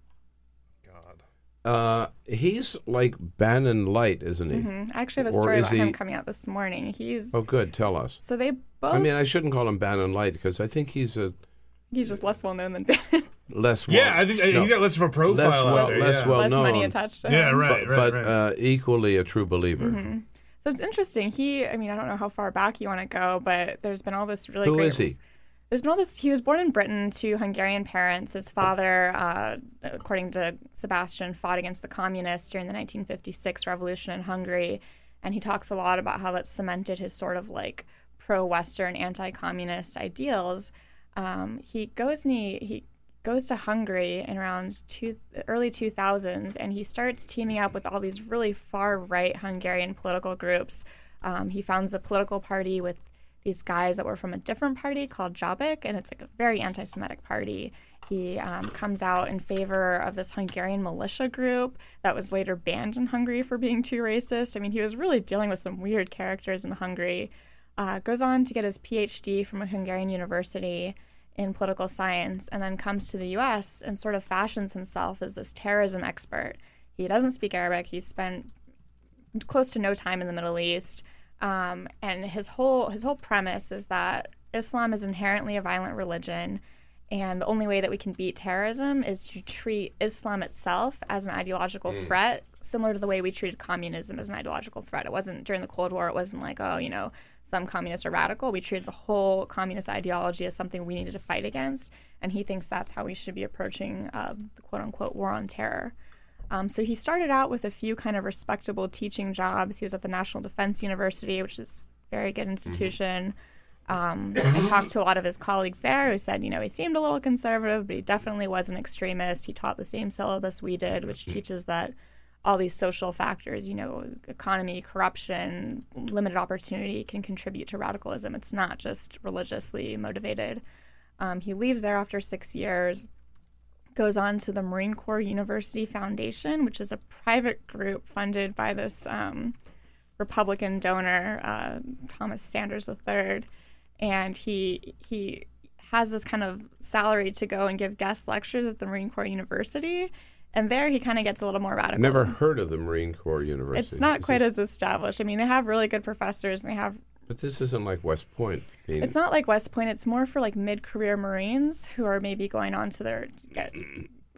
Uh, he's like Bannon Light, isn't he? hmm I actually have a Or story is about him coming out this morning. He's Oh, good. Tell us. so they both. I mean, I shouldn't call him Bannon Light because I think he's a he's just less well known than Bannon. less. Well, Yeah, I think I- he got less of a profile Less out well, there, less yeah. well Less known. money attached to Yeah, him. right, but, right, but right. Uh, equally a true believer. Mhm. So it's interesting. He, I mean, I don't know how far back you want to go, but there's been all this really Who great. is he? There's been all this. He was born in Britain to Hungarian parents. His father, uh, according to Sebastian, fought against the communists during the 1956 revolution in Hungary, and he talks a lot about how that cemented his sort of like pro-Western, anti-communist ideals. Um, he goes and he, he goes to Hungary in around two, early 2000s, and he starts teaming up with all these really far-right Hungarian political groups. Um, he founds a political party with these guys that were from a different party called Jobbik, and it's like a very anti-Semitic party. He um, comes out in favor of this Hungarian militia group that was later banned in Hungary for being too racist. I mean, he was really dealing with some weird characters in Hungary. Uh, goes on to get his PhD from a Hungarian university in political science, and then comes to the U.S. and sort of fashions himself as this terrorism expert. He doesn't speak Arabic. He spent close to no time in the Middle East. Um, and his whole his whole premise is that Islam is inherently a violent religion, and the only way that we can beat terrorism is to treat Islam itself as an ideological Mm. threat, similar to the way we treated communism as an ideological threat. It wasn't during the Cold War. It wasn't like oh, you know, some communists are radical. We treated the whole communist ideology as something we needed to fight against, and he thinks that's how we should be approaching uh, the quote unquote war on terror. Um, so he started out with a few kind of respectable teaching jobs. He was at the National Defense University, which is a very good institution. Um, I talked to a lot of his colleagues there who said, you know, he seemed a little conservative, but he definitely was an extremist. He taught the same syllabus we did, which teaches that all these social factors, you know, economy, corruption, limited opportunity can contribute to radicalism. It's not just religiously motivated. Um, he leaves there after six years goes on to the Marine Corps University Foundation, which is a private group funded by this um, Republican donor, uh, Thomas Saunders III, and he he has this kind of salary to go and give guest lectures at the Marine Corps University, and there he kind of gets a little more radical. never heard of the Marine Corps University. It's not quite as established. I mean, they have really good professors, and they have But this isn't like West Point. Mean, it's not like West Point. It's more for like mid-career Marines who are maybe going on to their get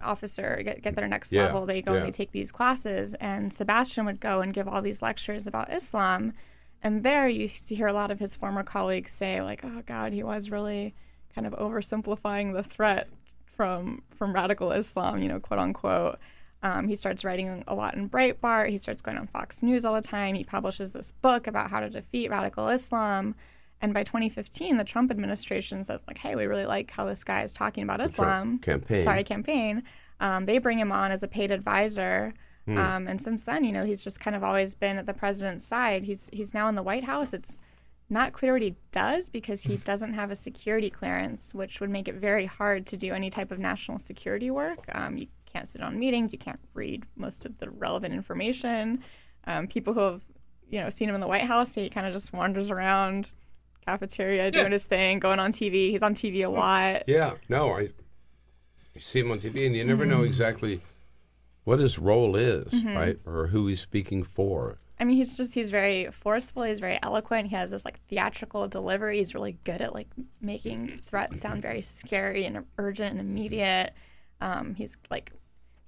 officer, get, get their next Yeah, level. They go yeah. and they take these classes. And Sebastian would go and give all these lectures about Islam. And there you hear a lot of his former colleagues say, like, oh God, he was really kind of oversimplifying the threat from from radical Islam, you know, quote unquote. Um, he starts writing a lot in Breitbart. He starts going on Fox News all the time. He publishes this book about how to defeat radical Islam. And by 2015, the Trump administration says, like, hey, we really like how this guy is talking about Islam. campaign. Sorry, campaign. Um, they bring him on as a paid advisor. Hmm. Um, and since then, you know, he's just kind of always been at the president's side. He's he's now in the White House. It's not clear what he does because he doesn't have a security clearance, which would make it very hard to do any type of national security work. Um, you can't sit on meetings. You can't read most of the relevant information. Um, people who have, you know, seen him in the White House he kind of just wanders around cafeteria doing his thing, going on TV. He's on TV a lot. Yeah, no, I you see him on TV, and you never Mm-hmm. know exactly what his role is, Mhm. right, or who he's speaking for. I mean, he's just he's very forceful. He's very eloquent. He has this like theatrical delivery. He's really good at like making threats sound very scary and urgent and immediate. Um, he's like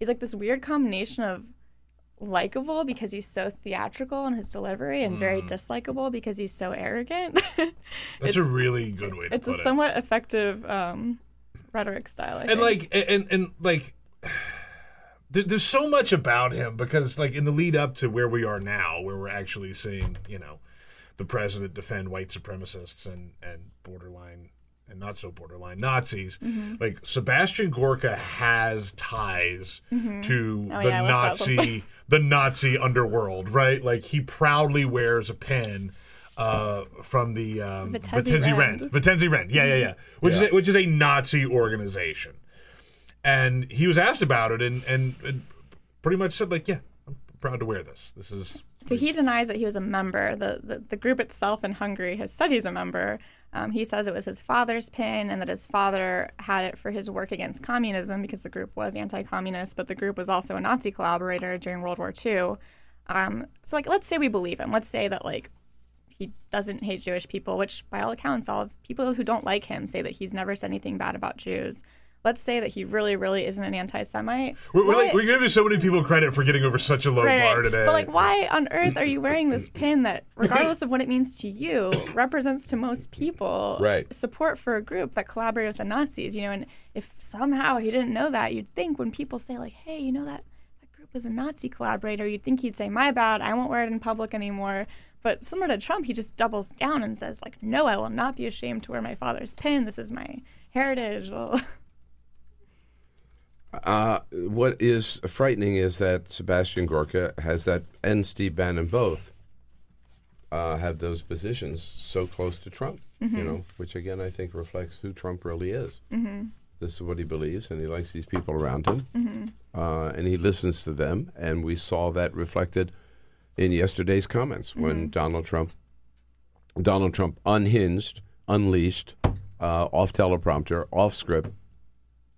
he's like this weird combination of likable because he's so theatrical in his delivery and very dislikable because he's so arrogant. That's a really good way to do it. it's a it. somewhat effective um, rhetoric style. I and think. like and and like there, there's so much about him because like in the lead up to where we are now where we're actually seeing you know the president defend white supremacists and and borderline and not so borderline Nazis Mhm. like Sebastian Gorka has ties Mhm. to Oh, the yeah, I left out Nazi the Nazi underworld right like he proudly wears a pin uh, from the um, Vitézi Rend. Rend. Rend. Yeah, yeah, yeah. Which is a, which is a Nazi organization. And he was asked about it, and, and and pretty much said like, "Yeah, I'm proud to wear this. This is So he denies that he was a member. The, the, the group itself in Hungary has said he's a member. Um, he says it was his father's pin and that his father had it for his work against communism because the group was anti communist, but the group was also a Nazi collaborator during World War II. Um, so, like, let's say we believe him. Let's say that, like, he doesn't hate Jewish people, which by all accounts, all of people who don't like him say that he's never said anything bad about Jews. Let's say that he really, really isn't an anti Semite. we're, we're, like, we're giving so many people credit for getting over such a low Right, bar today. But like, why on earth are you wearing this pin that, regardless of what it means to you, represents to most people Right. support for a group that collaborated with the Nazis? You know, and if somehow he didn't know that, you'd think when people say like, "Hey, you know that that group was a Nazi collaborator," you'd think he'd say, "My bad, I won't wear it in public anymore." But similar to Trump, he just doubles down and says like, "No, I will not be ashamed to wear my father's pin. This is my heritage." Well, Uh, what is frightening is that Sebastian Gorka has that, and Steve Bannon both uh, have those positions so close to Trump. You Mhm. know, which again I think reflects who Trump really is. Mhm. This is what he believes, and he likes these people around him, Mhm. uh, and he listens to them. And we saw that reflected in yesterday's comments when Mhm. Donald Trump, Donald Trump unhinged, unleashed, uh, off teleprompter, off script.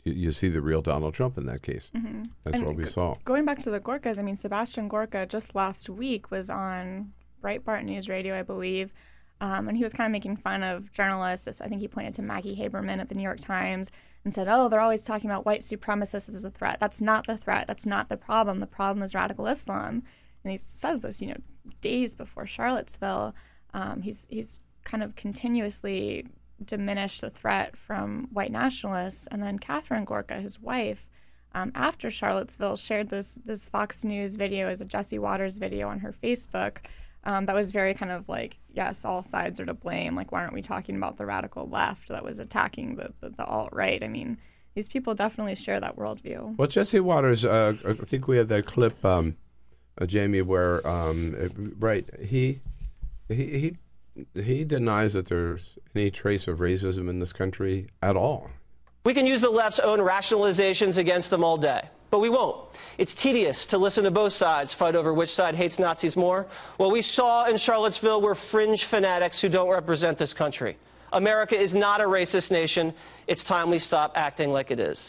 You, you see the real Donald Trump in that case. Mhm. That's And what we g- saw. Going back to the Gorkas, I mean, Sebastian Gorka just last week was on Breitbart News Radio, I believe, um, and he was kind of making fun of journalists. I think he pointed to Maggie Haberman at the New York Times and said, "Oh, they're always talking about white supremacists as a threat. That's not the threat. That's not the problem. The problem is radical Islam." And he says this, you know, days before Charlottesville. Um, he's he's kind of continuously diminished the threat from white nationalists, and then Katharine Gorka, his wife um, after Charlottesville shared this this Fox News video as a Jesse Watters video on her Facebook. Um, that was very kind of like, yes, all sides are to blame. Like, why aren't we talking about the radical left that was attacking the, the, the alt right? I mean, these people definitely share that worldview. Well, Jesse Watters, uh, I think we have that clip, um, uh, Jamie, where um, right he he he he denies that there's any trace of racism in this country at all. We can use the left's own rationalizations against them all day, but we won't. It's tedious to listen to both sides fight over which side hates Nazis more. What we saw in Charlottesville were fringe fanatics who don't represent this country. America is not a racist nation. It's time we stop acting like it is.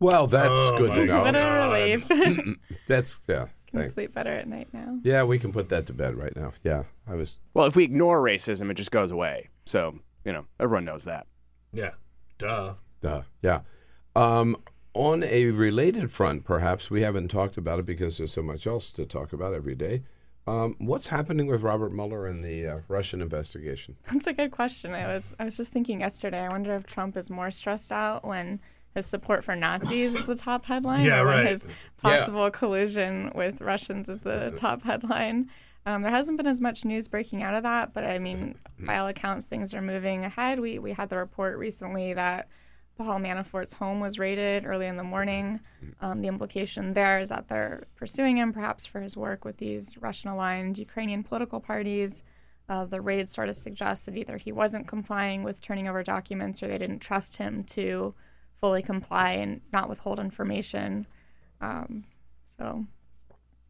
Well, that's Oh, good my to know. What a relief. that's yeah. Can sleep better at night now. Yeah, we can put that to bed right now. Yeah, I was. Well, if we ignore racism, it just goes away. So, you know, everyone knows that. yeah, duh. Duh. Yeah. Um, on a related front, perhaps we haven't talked about it because there's so much else to talk about every day. Um, what's happening with Robert Mueller and the uh, Russian investigation? That's a good question. I was I was just thinking yesterday. I wonder if Trump is more stressed out when his support for Nazis is the top headline. Yeah, right. His Yeah. possible collusion with Russians is the top headline. Um, there hasn't been as much news breaking out of that, but I mean, by all accounts, things are moving ahead. We we had the report recently that Paul Manafort's home was raided early in the morning. Um, the implication there is that they're pursuing him, perhaps for his work with these Russian-aligned Ukrainian political parties. Uh, the raid sort of suggests that either he wasn't complying with turning over documents, or they didn't trust him to fully comply and not withhold information. Um, so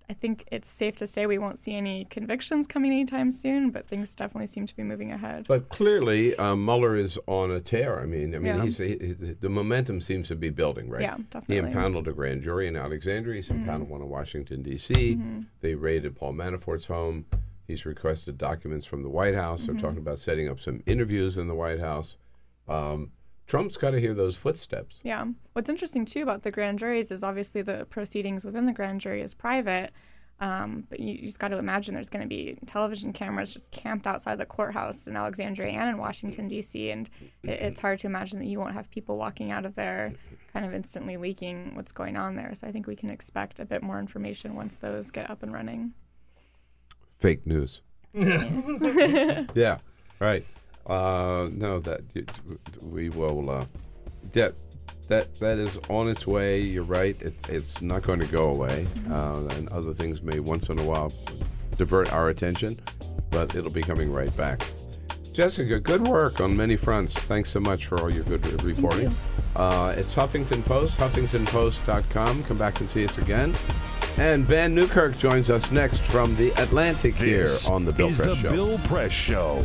I think it's safe to say we won't see any convictions coming anytime soon, but things definitely seem to be moving ahead. But clearly, um, Mueller is on a tear. I mean, I mean, Yeah. he's he, he- the momentum seems to be building, right? Yeah, definitely. He impounded a grand jury in Alexandria. He's Mhm. impounded one in Washington D.C. Mhm. They raided Paul Manafort's home. He's requested documents from the White House. Mhm. They're talking about setting up some interviews in the White House. Um, Trump's got to hear those footsteps. Yeah. What's interesting too about the grand juries is obviously the proceedings within the grand jury is private, um, but you, you just got to imagine there's going to be television cameras just camped outside the courthouse in Alexandria and in Washington D.C. and it, it's hard to imagine that you won't have people walking out of there, kind of instantly leaking what's going on there. So I think we can expect a bit more information once those get up and running. Fake news. Yeah, right. Uh, no, that we will. Uh, that that that is on its way. You're right. It's it's not going to go away, uh, and other things may once in a while divert our attention, but it'll be coming right back. Jessica, good work on many fronts. Thanks so much for all your good reporting. Uh, it's Huffington Post, HuffingtonPost.com. Come back and see us again. And Vann Newkirk joins us next from the Atlantic This here on the Bill is Press the Show. Bill Press Show.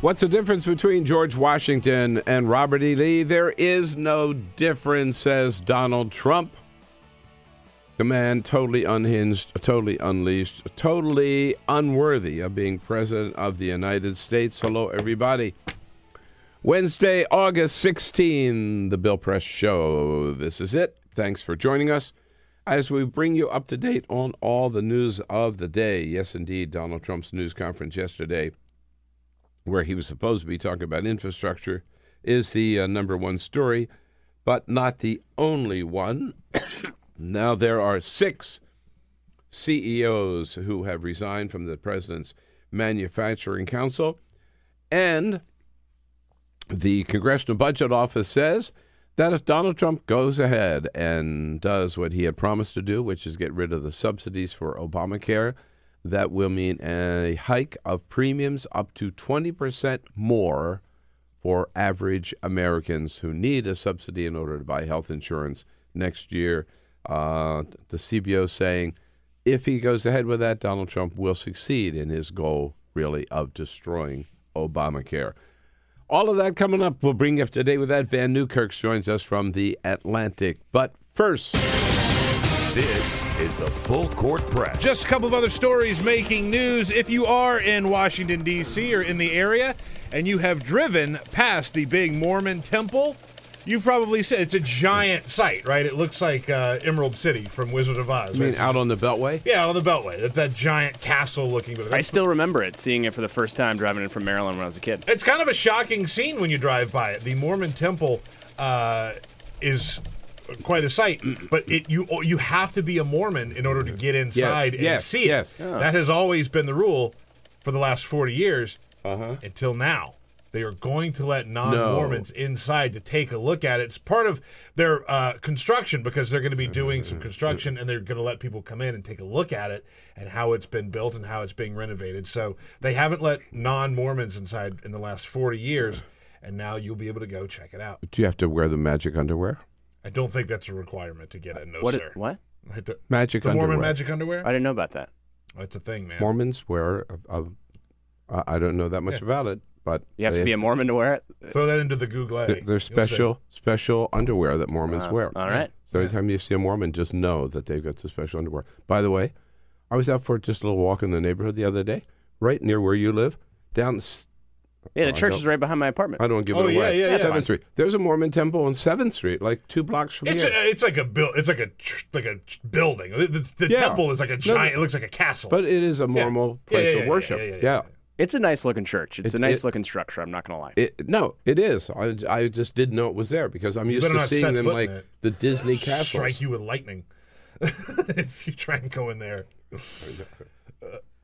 What's the difference between George Washington and Robert E. Lee? There is no difference, says Donald Trump. The man totally unhinged, totally unleashed, totally unworthy of being president of the United States. Hello, everybody. Wednesday, August 16, the Bill Press Show. This is it. Thanks for joining us as we bring you up to date on all the news of the day. Yes, indeed, Donald Trump's news conference yesterday where he was supposed to be talking about infrastructure, is the uh, number one story, but not the only one. now there are six CEOs who have resigned from the president's manufacturing council, and the Congressional Budget Office says that if Donald Trump goes ahead and does what he had promised to do, which is get rid of the subsidies for Obamacare, that will mean a hike of premiums up to 20% more for average Americans who need a subsidy in order to buy health insurance next year. Uh, the CBO saying if he goes ahead with that, Donald Trump will succeed in his goal, really, of destroying Obamacare. All of that coming up. We'll bring you up to date with that. Vann Newkirk joins us from the Atlantic. But first, This is the Full Court Press. Just a couple of other stories making news. If you are in Washington, D.C. or in the area and you have driven past the big Mormon temple, you've probably seen it's a giant site, right? It looks like uh, Emerald City from Wizard of Oz. I mean, right? out on the Beltway? Yeah, on the Beltway. That, that giant castle looking building. I still remember it, seeing it for the first time driving in from Maryland when I was a kid. It's kind of a shocking scene when you drive by it. The Mormon temple uh, is quite a sight, but it you you have to be a Mormon in order to get inside and yes, see it. yes. That has always been the rule for the last 40 years Uh-huh. until now. They are going to let non-Mormons inside to take a look at it. It's part of their uh, construction because they're going to be doing some construction and they're going to let people come in and take a look at it and how it's been built and how it's being renovated. So they haven't let non-Mormons inside in the last 40 years, and now you'll be able to go check it out. Do you have to wear the magic underwear? I don't think that's a requirement to get it. No, What- sir. what? I to- Magic the Mormon underwear. magic underwear? I didn't know about that. That's a thing, man. Mormons wear. A, a, I- I don't know that much Yeah. about it, but You have to be a Mormon to wear it. Throw that into the Google. They're, they're special special underwear that Mormons Ah, wear. all right. So every time you see a Mormon, just know that they've got the special underwear. By the way, I was out for just a little walk in the neighborhood the other day, right near where you live, down. s- Yeah, the Oh, church is right behind my apartment. I don't give Oh, it yeah, away. yeah, yeah. That's Seventh. Street. There's a Mormon temple on Seventh Street, like two blocks from It's here. a, it's like a build. It's like a tr- like a building. The, the- the Yeah. temple is like a giant. no. It looks like a castle. but it is a Yeah. normal Yeah, place yeah, of worship. yeah, yeah, Yeah. yeah. It's a nice looking church. It's It- a nice it- looking structure. I'm not gonna lie. It, no, it is. I, I just didn't know it was there because I'm used to seeing them like the Disney castles. strike you with lightning if you try and go in there.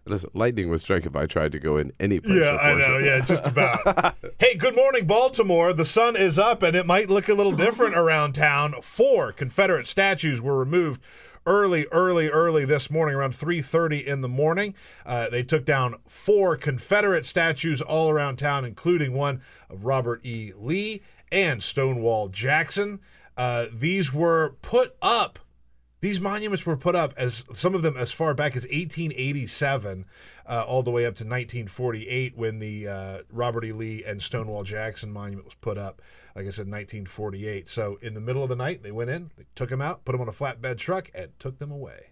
Listen, lightning would strike if I tried to go in any place. Yeah, I know. Yeah, just about. hey, good morning, Baltimore. The sun is up, and it might look a little different around town. Four Confederate statues were removed early, early, early this morning, around 3:30 in the morning. Uh, they took down four Confederate statues all around town, including one of Robert E. Lee and Stonewall Jackson. Uh, these were put up these monuments were put up as some of them as far back as 1887, uh, all the way up to 1948 when the uh, Robert E. Lee and Stonewall Jackson monument was put up. Like I said, 1948. So in the middle of the night, they went in, they took them out, put them on a flatbed truck, and took them away.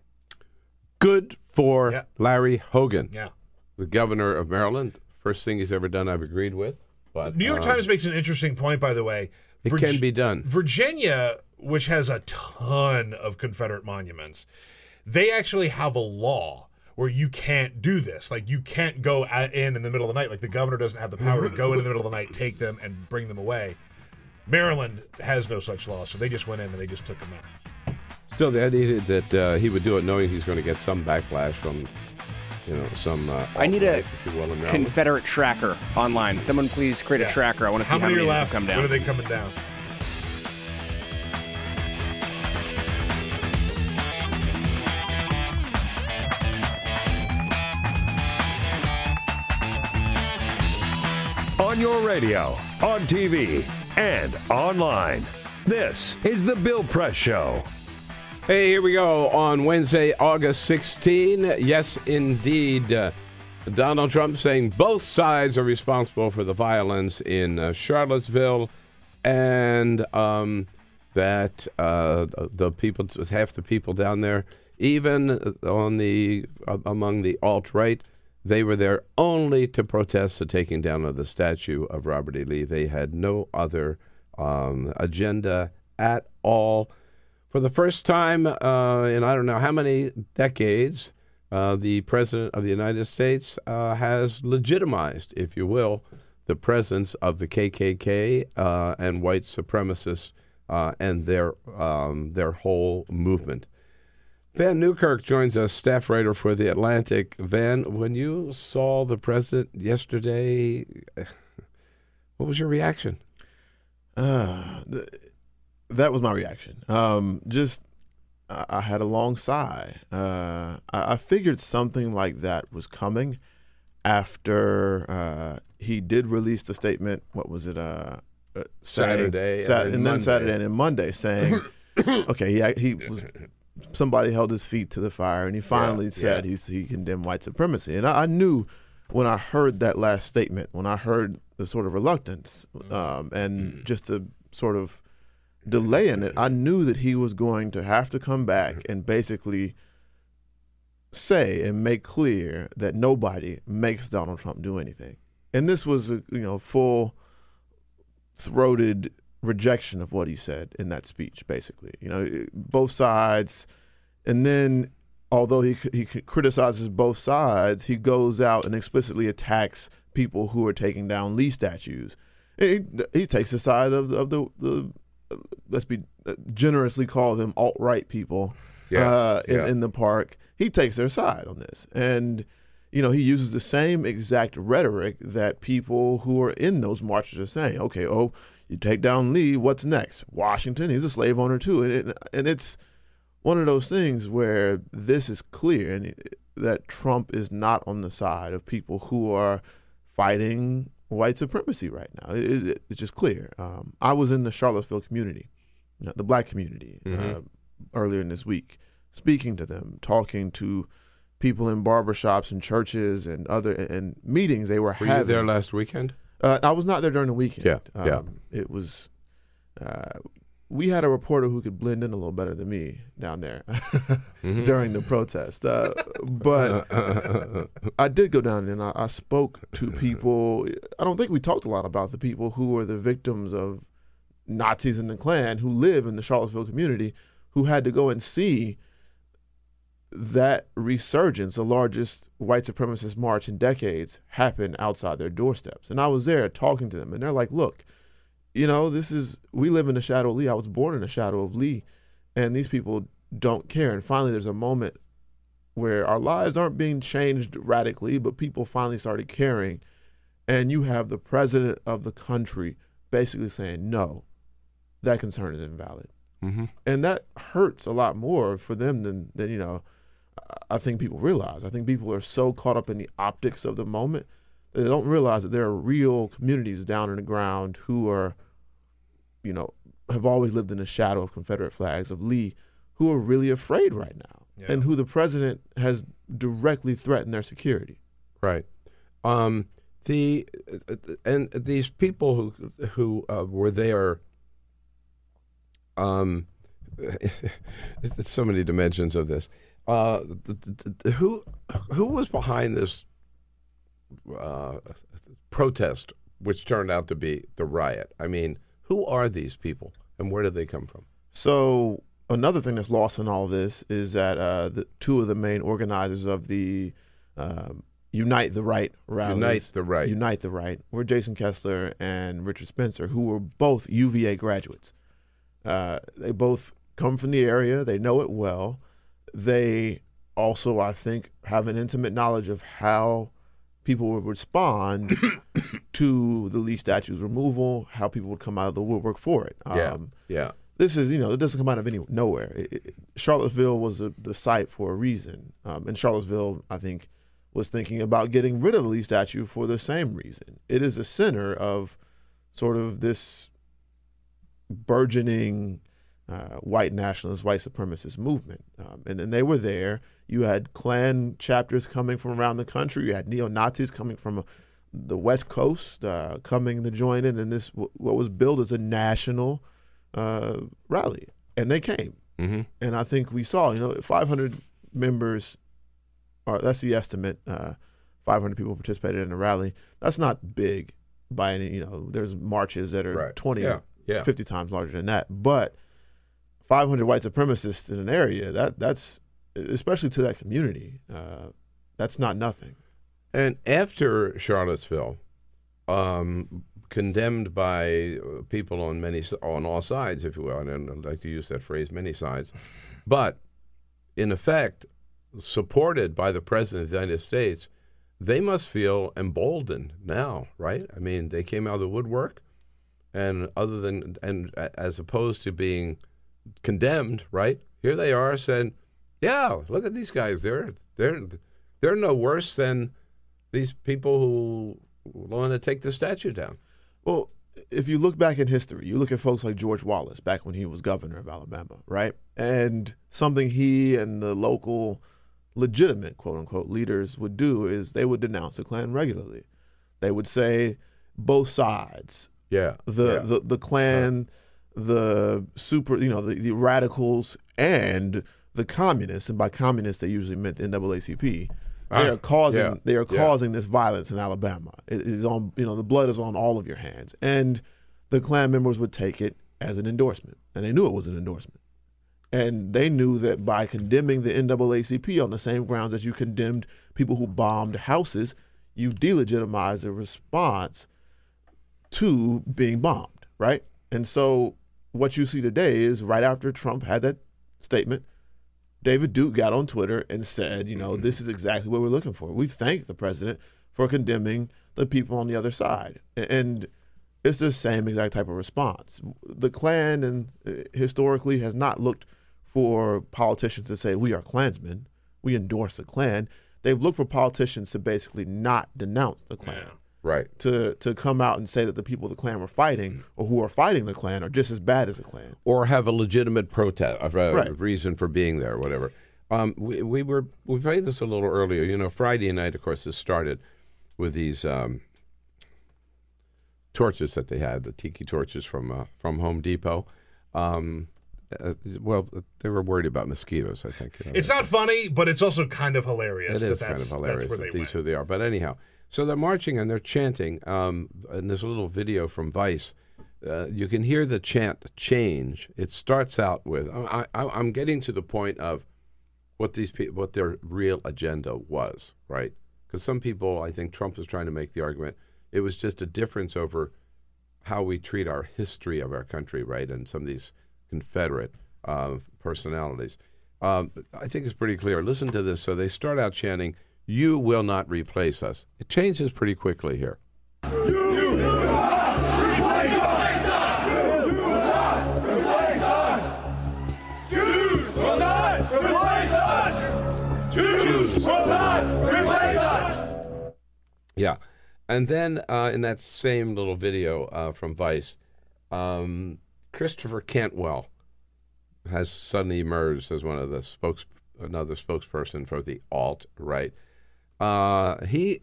Good for Yeah. Larry Hogan, Yeah. the governor of Maryland. First thing he's ever done, I've agreed with. But New York um, Times makes an interesting point, by the way. It can be done. Virginia, which has a ton of Confederate monuments, they actually have a law where you can't do this. Like you can't go a- in in the middle of the night. Like the governor doesn't have the power to go in the middle of the night, take them, and bring them away. Maryland has no such law, so they just went in and they just took them out. Still, the idea that uh, he would do it knowing he's going to get some backlash from, you know, some. Uh, I need a alt-right, if you will. Confederate tracker online. Someone please create Yeah. a tracker. I want to see How how, many many are of these left? have come When are they coming down? On your radio, on TV, and online. This is The Bill Press Show. Hey, here we go on Wednesday, August 16. Yes, indeed. Uh, Donald Trump saying both sides are responsible for the violence in uh, Charlottesville and um, that uh, the people, half the people down there, even on the uh, among the alt right, they were there only to protest the taking down of the statue of Robert E. Lee. They had no other um, agenda at all. For the first time uh, in I don't know how many decades, uh, the President of the United States uh, has legitimized, if you will, the presence of the KKK uh, and white supremacists uh, and their um, their whole movement. Vann Newkirk joins us, staff writer for The Atlantic. Vann, when you saw the president yesterday, what was your reaction? Uh, th- that was my reaction. Um, just I, I had a long sigh. Uh, I, I figured something like that was coming after uh, he did release the statement. What was it? Uh, uh, saying- Saturday and then and then Saturday and then Monday, saying, "Okay, he he was." Somebody held his feet to the fire, and he finally said yeah. he's, he condemned white supremacy. And I, I knew when I heard that last statement, when I heard the sort of reluctance mm-hmm. um, and mm-hmm. just a sort of delay in it, I mm-hmm. knew that he was going to have to come back and basically say and make clear that nobody makes Donald Trump do anything. And this was a you know full throated rejection of what he said in that speech basically. You know, both sides and then although he he criticizes both sides, he goes out and explicitly attacks people who are taking down Lee statues. He, he takes the side of of the the let's be generously call them alt right people Yeah, uh, in, yeah. in the park. He takes their side on this, and you know, he uses the same exact rhetoric that people who are in those marches are saying. Okay, oh, you take down Lee, what's next? Washington, he's a slave owner too, and it, and it's one of those things where this is clear and that Trump is not on the side of people who are fighting white supremacy right now. It, it, it's just clear. Um, I was in the Charlottesville community, the black community, Mhm. uh, earlier in this week, speaking to them, talking to people in barbershops and churches and other and meetings they were, Were having. you there last weekend? Uh, I was not there during the weekend. Yeah, yeah. Um, It was. Uh, we had a reporter who could blend in a little better than me down there Mhm. during the protest. Uh, but I did go down and I, I spoke to people. I don't think we talked a lot about the people who were the victims of Nazis in the Klan who live in the Charlottesville community who had to go and see that resurgence, the largest white supremacist march in decades, happened outside their doorsteps. And I was there talking to them, and they're like, look, you know, this is, we live in the shadow of Lee. I was born in the shadow of Lee, and these people don't care. And finally, there's a moment where our lives aren't being changed radically, but people finally started caring. And you have the president of the country basically saying, no, that concern is invalid Mhm. and that hurts a lot more for them than than you know I- think people realize. I think people are so caught up in the optics of the moment that they don't realize that there are real communities down in the ground who are, you know, have always lived in the shadow of Confederate flags of Lee, who are really afraid right now, and who the president has directly threatened their security. Right. Um, the and these people who who uh, were there. Um, there's so many dimensions of this. Uh, th- th- th- who who was behind this uh, protest, which turned out to be the riot? I mean, who are these people, and where did they come from? So another thing that's lost in all this is that uh, the two of the main organizers of the um, Unite the Right rallies, Unite the Right. Unite the Right, were Jason Kessler and Richard Spencer, who were both UVA graduates. Uh, they both come from the area; they know it well. They also, I think, have an intimate knowledge of how people would respond to the Lee statue's removal, how people would come out of the woodwork for it. Yeah, Um, yeah. this is you know it doesn't come out of any nowhere. It, it, Charlottesville was the the site for a reason, um, and Charlottesville, I think, was thinking about getting rid of the Lee statue for the same reason. It is a center of sort of this burgeoning uh, white nationalist, white supremacist movement, um, and then they were there. You had Klan chapters coming from around the country. You had neo Nazis coming from uh, the West Coast uh, coming to join in, and this what was billed as a national uh, rally, and they came. Mhm. And I think we saw, you know, 500 members, or that's the estimate. Uh, 500 people participated in the rally. That's not big by any, you know. There's marches that are Right. 20 Yeah. Yeah. 50 times larger than that, but 500 white supremacists in an area that that's especially to that community. Uh, that's not nothing. And after Charlottesville, um, condemned by uh, people on many on all sides, if you will, and I like to use that phrase, many sides, but in effect, supported by the president of the United States, they must feel emboldened now, right? I mean, they came out of the woodwork, and other than and as opposed to being condemned, right? Here they are saying, "Yeah, look at these guys. They're they're they're no worse than these people who want to take the statue down." Well, if you look back in history, you look at folks like George Wallace back when he was governor of Alabama, right? And something he and the local legitimate quote unquote leaders would do is they would denounce the Klan regularly. They would say both sides. Yeah. The yeah. the, the Klan, the super you know, the, the radicals and the communists, and by communists they usually meant the NAACP. They Ah, are causing yeah, they are yeah. causing this violence in Alabama. It is on you know the blood is on all of your hands, and the Klan members would take it as an endorsement, and they knew it was an endorsement, and they knew that by condemning the NAACP on the same grounds that you condemned people who bombed houses, you delegitimize the response to being bombed, right? And so what you see today is right after Trump had that statement, David Duke got on Twitter and said, you know, Mm-hmm. this is exactly what we're looking for. We thank the president for condemning the people on the other side. And it's the same exact type of response. The Klan and uh, historically has not looked for politicians to say we are Klansmen, we endorse the Klan. They've looked for politicians to basically not denounce the Klan. Right. To to come out and say that the people of the Klan were fighting or who are fighting the Klan are just as bad as the Klan. or have a legitimate protest, a Right. reason for being there, whatever. Um, we, we were we played this a little earlier. You know, Friday night, of course, this started with these um, torches that they had, the tiki torches from uh, from Home Depot. Um, uh, well, they were worried about mosquitoes. I think you know. It's not funny, but it's also kind of hilarious. It that is that's, kind of hilarious That's where that they these went. who they are. But anyhow, so they're marching and they're chanting. Um, and there's a little video from Vice. Uh, you can hear the chant change. It starts out with I, I'm getting to the point of what these people, what their real agenda was, right? Because some people, I think Trump was trying to make the argument it was just a difference over how we treat our history of our country, right? And some of these Confederate uh, personalities. Um, I think it's pretty clear. Listen to this. So they start out chanting, You will not replace us. It changes pretty quickly here. You you replace us. us. You will not replace us. Jews will not replace us! Jews will not replace us! Yeah. And then uh, in that same little video uh, from Vice, um, Christopher Cantwell has suddenly emerged as one of the spokes, another spokesperson for the alt right. Uh, he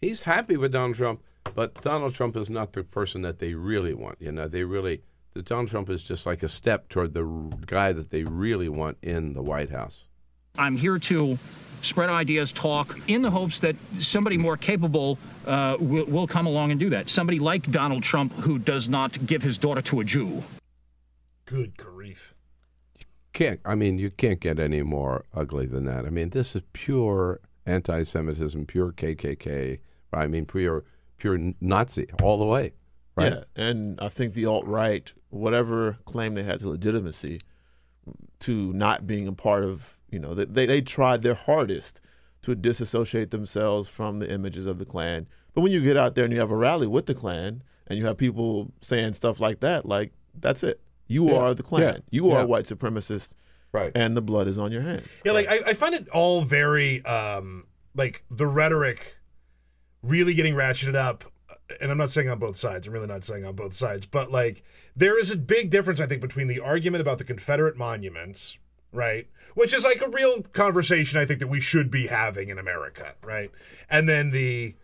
he's happy with Donald Trump, but Donald Trump is not the person that they really want. You know, they really the Donald Trump is just like a step toward the guy that they really want in the White House. I'm here to spread ideas, talk, in the hopes that somebody more capable uh, will, will come along and do that. Somebody like Donald Trump who does not give his daughter to a Jew. Good grief. can't I mean you can't get any more ugly than that. I mean this is pure anti-Semitism, pure KKK. I mean pure pure Nazi all the way, right? Yeah, and I think the alt right, whatever claim they had to legitimacy, to not being a part of, you know, they they tried their hardest to disassociate themselves from the images of the Klan. But when you get out there and you have a rally with the Klan, and you have people saying stuff like that, like that's it. You Yeah. are the Klan. Yeah. You are Yeah. a white supremacist. Right. And the blood is on your hands. Yeah, like I, I find it all very um like the rhetoric really getting ratcheted up. And I'm not saying on both sides. I'm really not saying on both sides, but like there is a big difference, I think, between the argument about the Confederate monuments, right, which is like a real conversation I think that we should be having in America, right, and then the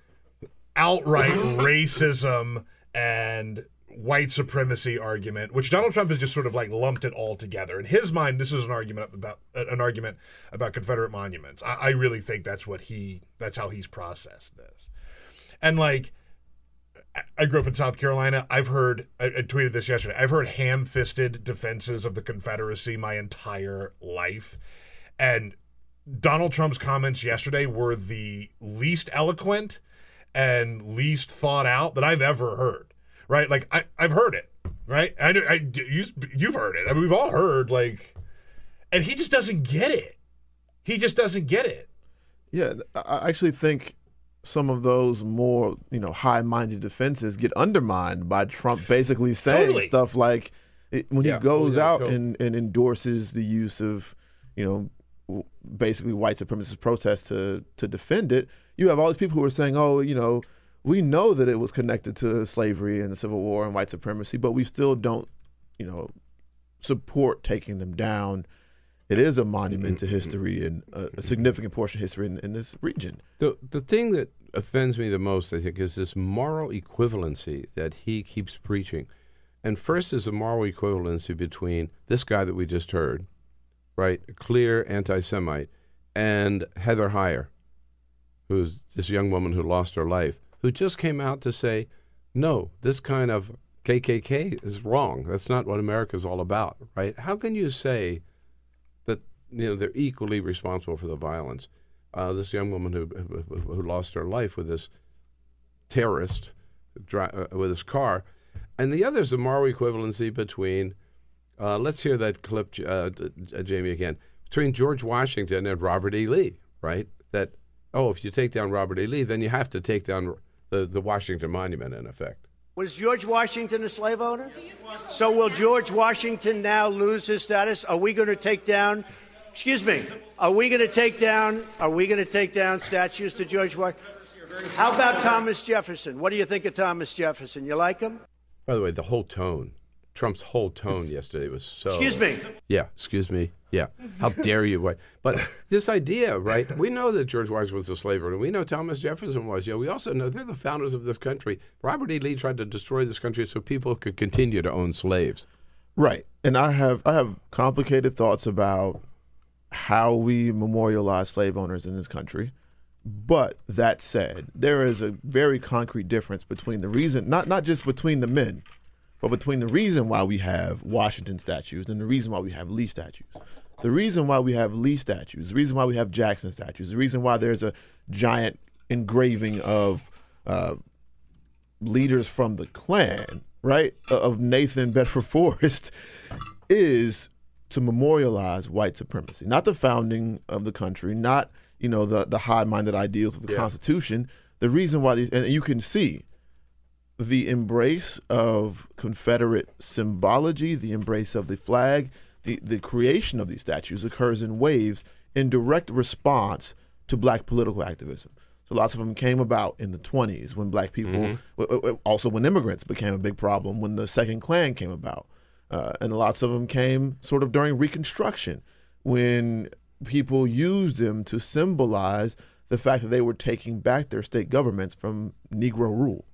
outright racism and white supremacy argument, which Donald Trump has just sort of like lumped it all together. In his mind, this is an argument about uh, an argument about Confederate monuments. I, I really think that's what he that's how he's processed this. And like I- I grew up in South Carolina. I've heard I, I tweeted this yesterday. I've heard ham-fisted defenses of the Confederacy my entire life. And Donald Trump's comments yesterday were the least eloquent and least thought out that I've ever heard. Right? Like I, I've heard it. Right? I, know- I you, you've heard it. I mean, we've all heard like, and he just doesn't get it. He just doesn't get it. Yeah, I I actually think some of those more, you know, high-minded defenses get undermined by Trump basically saying Totally. stuff like it, when Yeah, he goes out cool. and, and endorses the use of, you know, basically white supremacist protests to to defend it. You have all these people who are saying, "Oh, you know, we know that it was connected to slavery and the Civil War and white supremacy, but we still don't, you know, support taking them down." It is a monument Mm-hmm. to history and a, a significant portion of history in, in this region. The the thing that offends me the most, I think, is this moral equivalency that he keeps preaching. And first is the moral equivalency between this guy that we just heard, right, a clear anti-Semite, and Heather Heyer, who's this young woman who lost her life, who just came out to say, no, this kind of KKK is wrong. That's not what America's all about, right? How can you say that you know they're equally responsible for the violence? uh, this young woman who, who who lost her life with this terrorist dri- uh, with his car, and the other is the moral equivalency between. Uh, let's hear that clip, uh, uh, Jamie, again. between George Washington and Robert E. Lee, right? That oh, if you take down Robert E. Lee, then you have to take down the, the Washington Monument in effect. Was George Washington a slave owner? So will George Washington now lose his status? Are we going to take down? Excuse me. Are we going to take down? Are we going to take down statues to George Washington? How about Thomas Jefferson? What do you think of Thomas Jefferson? You like him? By the way, the whole tone, Trump's whole tone yesterday was so. Excuse me. Yeah, excuse me. Yeah, how dare you? What? But this idea, right? We know that George Washington was a slave owner. We know Thomas Jefferson was. Yeah, we also know they're the founders of this country. Robert E. Lee tried to destroy this country so people could continue to own slaves. Right. And I have I have complicated thoughts about how we memorialize slave owners in this country. But that said, there is a very concrete difference between the reason not not just between the men, but between the reason why we have Washington statues and the reason why we have Lee statues. The reason why we have Lee statues, the reason why we have Jackson statues, the reason why there's a giant engraving of uh, leaders from the Klan, right, of Nathan Bedford Forrest, is to memorialize white supremacy, not the founding of the country, not you know the the high-minded ideals of the Yeah. Constitution. The reason why these, and you can see the embrace of Confederate symbology, the embrace of the flag, the, the creation of these statues occurs in waves in direct response to black political activism. So lots of them came about in the 20s when black people, Mhm. w- w- also when immigrants became a big problem, when the Second Klan came about. Uh, and lots of them came sort of during Reconstruction when people used them to symbolize the fact that they were taking back their state governments from Negro rule.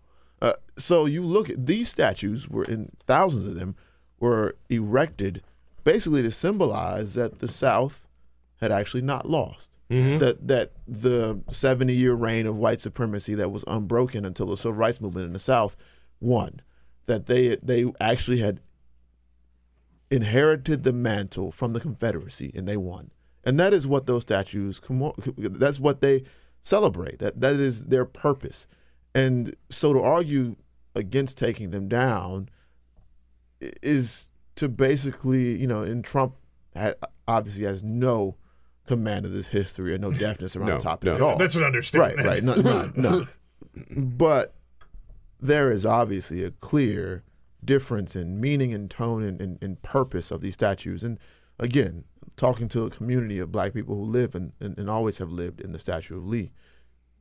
Uh, so you look at these statues were in thousands of them were erected basically to symbolize that the South had actually not lost. Mhm. That that the 70 year reign of white supremacy that was unbroken until the civil rights movement in the South won. That they they actually had inherited the mantle from the Confederacy and they won. And that is what those statues that's what they celebrate. That that is their purpose. And so to argue against taking them down is to basically, you know, and Trump ha- obviously has no command of this history or no deafness around No, the topic no. at all. That's an understatement. Right, right. No, no, no. But there is obviously a clear difference in meaning and tone and, and, and purpose of these statues. And again, talking to a community of black people who live and, and, and always have lived in the Statue of Lee,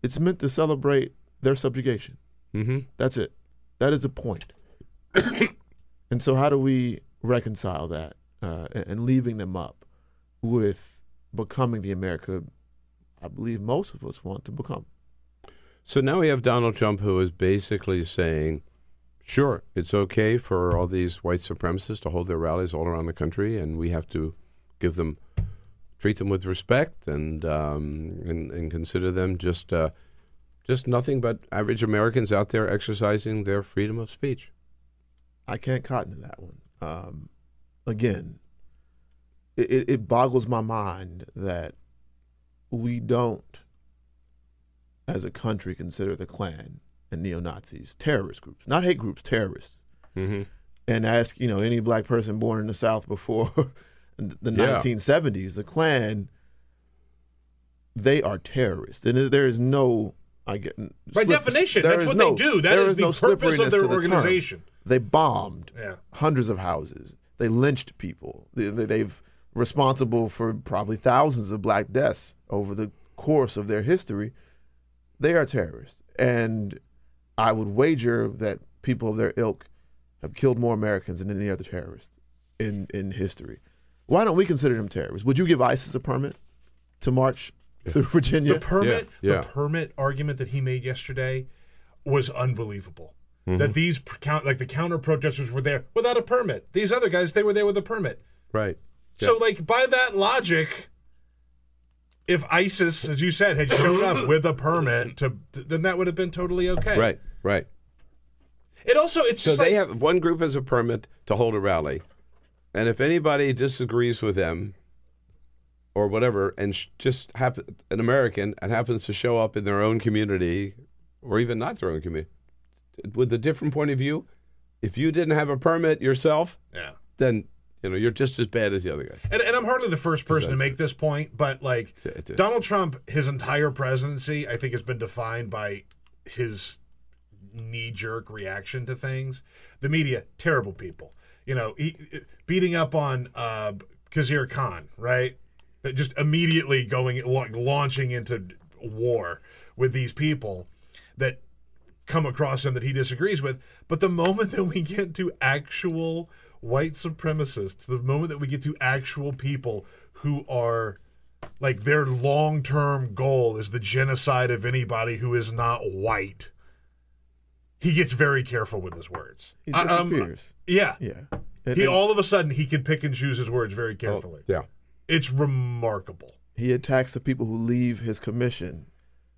it's meant to celebrate their subjugation. Mm-hmm. That's it. That is the point. and so, how do we reconcile that uh, and, leaving them up with becoming the America I believe most of us want to become? So now we have Donald Trump, who is basically saying, sure, it's okay for all these white supremacists to hold their rallies all around the country, and we have to give them, treat them with respect, and um, and, and consider them just uh, just nothing but average Americans out there exercising their freedom of speech. I can't cotton to that one. Um, again, it, it, boggles my mind that we don't, as a country, consider the Klan and neo Nazis terrorist groups, not hate groups, terrorists. Mm-hmm. And ask you know any black person born in the South before the Yeah. 1970s, the Klan, they are terrorists, and there is no. I get By definition, that's what they do. That is, is the no purpose of their to the organization. They bombed Yeah. hundreds of houses. They lynched people. They, they've responsible for probably thousands of black deaths over the course of their history. They are terrorists, and I would wager that people of their ilk have killed more Americans than any other terrorist in in history. Why don't we consider them terrorists? Would you give ISIS a permit to march through Virginia? The permit, the permit argument that he made yesterday was unbelievable. Mhm. That these count, like the counter protesters were there without a permit. These other guys, they were there with a permit. Right. So, like by that logic, if ISIS, as you said, had shown up with a permit, to, then that would have been totally okay. Right, right. It also, it's So they like, have one group has a permit to hold a rally, and if anybody disagrees with them, or whatever, and sh- just happen an American and happens to show up in their own community, or even not their own community, with a different point of view, if you didn't have a permit yourself, Yeah. then You know, you're just as bad as the other guys. And, and I'm hardly the first person to make this point, but like Donald Trump, his entire presidency, I think, has been defined by his knee jerk reaction to things. The media, terrible people. You know, he, beating up on uh, Khizr Khan, right? That Just immediately going like launching into war with these people that come across him that he disagrees with. But the moment that we get to actual white supremacists, the moment that we get to actual people who are like their long term goal is the genocide of anybody who is not white, he gets very careful with his words. He I- um, disappears. yeah. Yeah. he all of a sudden he can pick and choose his words very carefully. yeah. It's remarkable. He attacks the people who leave his commission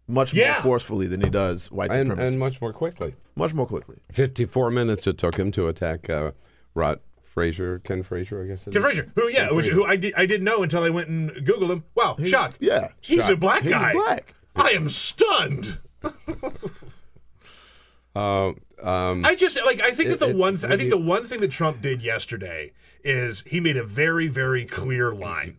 much Yeah. more forcefully than he does white And, supremacists. and much more quickly. much more quickly. 54 minutes it took him to attack uh, Rod Frazier, Ken Frazier, I guess. it Ken is. Frazier, who yeah, Ken which, who I did I didn't know until I went and googled him. Wow, shock. Yeah, He's Shock. a black guy. He's guy. black. I am stunned. Uh, um, I just like I think It- that the it- one th- I think you- the one thing that Trump did yesterday is he made a very very clear line.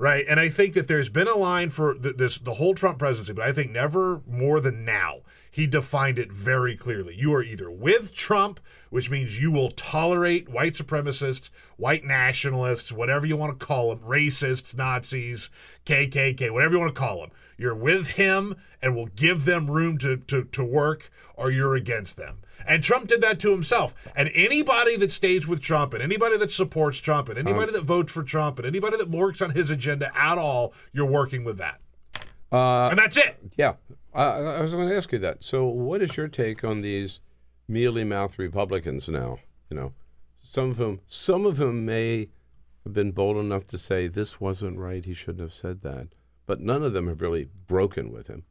Right? And I think that there's been a line for th- this the whole Trump presidency, but I think never more than now. He defined it very clearly. You are either with Trump, which means you will tolerate white supremacists, white nationalists, whatever you want to call them, racists, Nazis, KKK, whatever you want to call them. You're with him and will give them room to, to, to work, or you're against them. And Trump did that to himself. And anybody that stays with Trump, and anybody that supports Trump, and anybody that votes for Trump, and anybody that works on his agenda at all, you're working with that. uh, And that's it. Yeah, I, I was going to ask you that. So, what is your take on these mealy mouthed Republicans now? You know, some of them, some of them may have been bold enough to say this wasn't right. He shouldn't have said that. But none of them have really broken with him.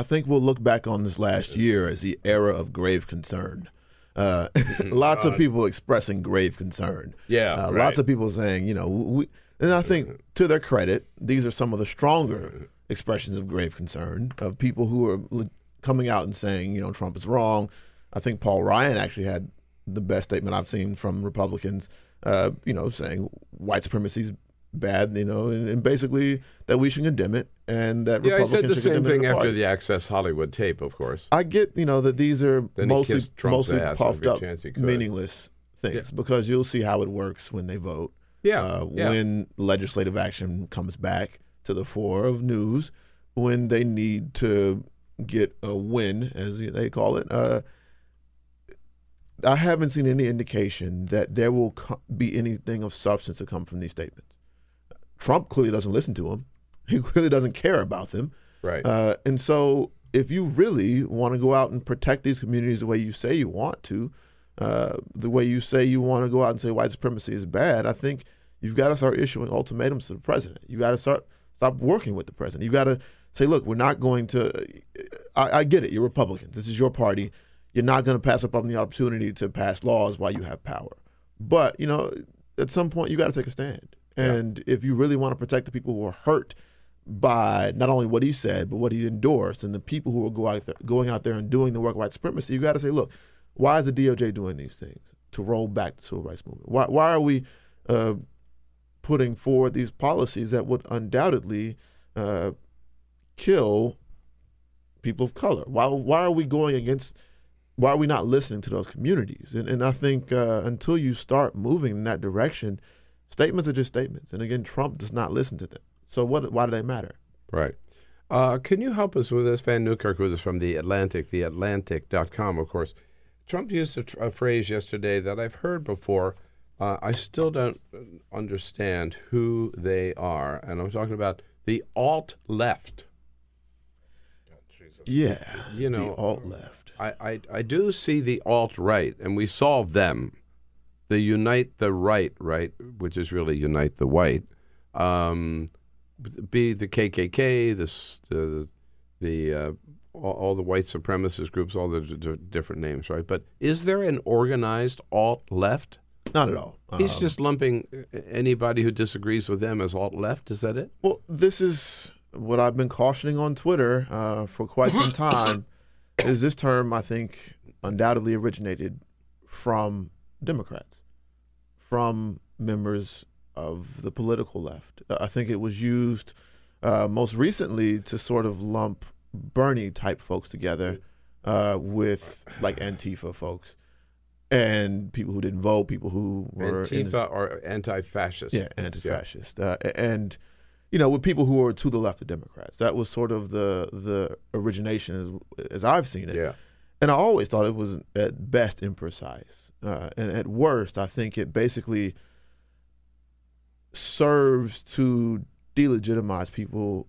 I think we'll look back on this last year as the era of grave concern. Uh, lots of people expressing grave concern. Yeah, uh, right. lots of people saying, you know, we, and I think to their credit, these are some of the stronger expressions of grave concern of people who are le- coming out and saying, you know, Trump is wrong. I think Paul Ryan actually had the best statement I've seen from Republicans, uh, you know, saying white supremacy is bad, you know, and, and basically that we should condemn it and that Yeah, I Republicans said the same thing after the Access Hollywood tape, of course. I get, you know, that these are Then mostly mostly puffed up, chance he could. meaningless things because you'll see how it works when they vote. Yeah, uh, yeah. when legislative action comes back to the fore of news, when they need to get a win, as they call it. Uh, I haven't seen any indication that there will co- be anything of substance to come from these statements. Trump clearly doesn't listen to them. He clearly doesn't care about them. Right. Uh, and so, if you really want to go out and protect these communities the way you say you want to, uh, the way you say you want to go out and say white supremacy is bad, I think you've got to start issuing ultimatums to the president. You got to start stop working with the president. You got to say, look, we're not going to. I, I get it. You're Republicans. This is your party. You're not going to pass up on the opportunity to pass laws while you have power. But you know, at some point, you got to take a stand. And if you really want to protect the people who are hurt by not only what he said, but what he endorsed, and the people who are go out there, going out there and doing the work of white supremacy, you got to say, look, why is the DOJ doing these things to roll back the civil rights movement? Why, why are we uh, putting forward these policies that would undoubtedly uh, kill people of color? Why, why are we going against? Why are we not listening to those communities? And, and I think uh, until you start moving in that direction, statements are just statements. And again, Trump does not listen to them. So what? Why do they matter? Right. Uh, can you help us with this? Vann Newkirk with us from The Atlantic, theatlantic.com, of course. Trump used a, tr- a phrase yesterday that I've heard before. Uh, I still don't understand who they are. And I'm talking about the alt left. Yeah, You know, alt left. I, I, I do see the alt right, and we solve them. The unite the right, right, which is really unite the white. Um, be the KKK, this the the uh, all, all the white supremacist groups, all the d- different names, right? But is there an organized alt left? Not at all. He's Um, just lumping uh, anybody who disagrees with them as alt left. Is that it? Well, this is what I've been cautioning on Twitter uh, for quite some time. is this term I think undoubtedly originated from Democrats, from members of the political left. I think it was used uh, most recently to sort of lump Bernie type folks together uh, with like Antifa folks and people who didn't vote, people who were the- Antifa or anti-fascist. yeah, anti-fascist, Uh, and you know, with people who were to the left of Democrats. That was sort of the the origination, as, as I've seen it. Yeah. And I always thought it was at best imprecise, uh, and at worst, I think it basically serves to delegitimize people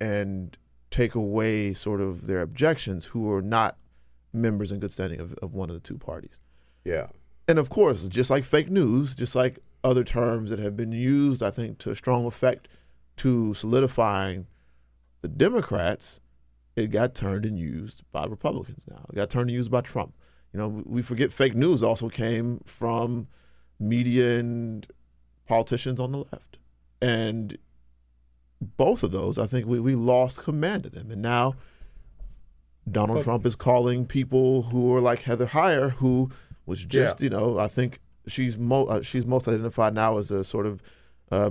and take away sort of their objections who are not members in good standing of, of one of the two parties. Yeah. And of course, just like fake news, just like other terms that have been used, I think, to a strong effect to solidifying the Democrats, it got turned and used by Republicans now. It got turned and used by Trump. You know, we forget fake news also came from media and politicians on the left. And both of those, I think we, we lost command of them. And now Donald But- Trump is calling people who are like Heather Heyer, who was just, Yeah. you know, I think she's mo- uh, she's most identified now as a sort of uh,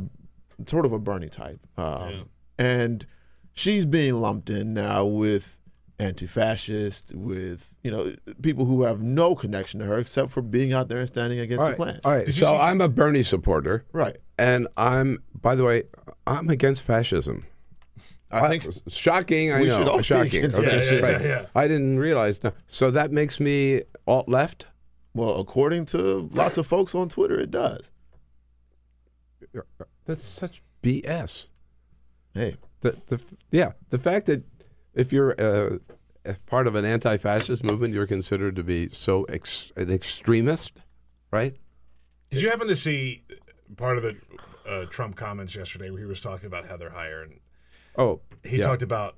sort of a Bernie type, um, and she's being lumped in now with anti-fascist, with you know people who have no connection to her except for being out there and standing against All the right. Klan. All right. So I'm a Bernie supporter. Right. And I'm, by the way, I'm against fascism. I think shocking. I we know. should all be shocking. against Okay, fascism. right. Yeah, yeah, yeah. I didn't realize. No. So that makes me alt left. Well, according to lots of folks on Twitter, it does. That's such BS. Hey, the the yeah, the fact that if you're uh, part of an anti-fascist movement, you're considered to be so ex- an extremist, right? Did you happen to see part of the uh, Trump comments yesterday where he was talking about Heather Heyer and Oh, he yeah. talked about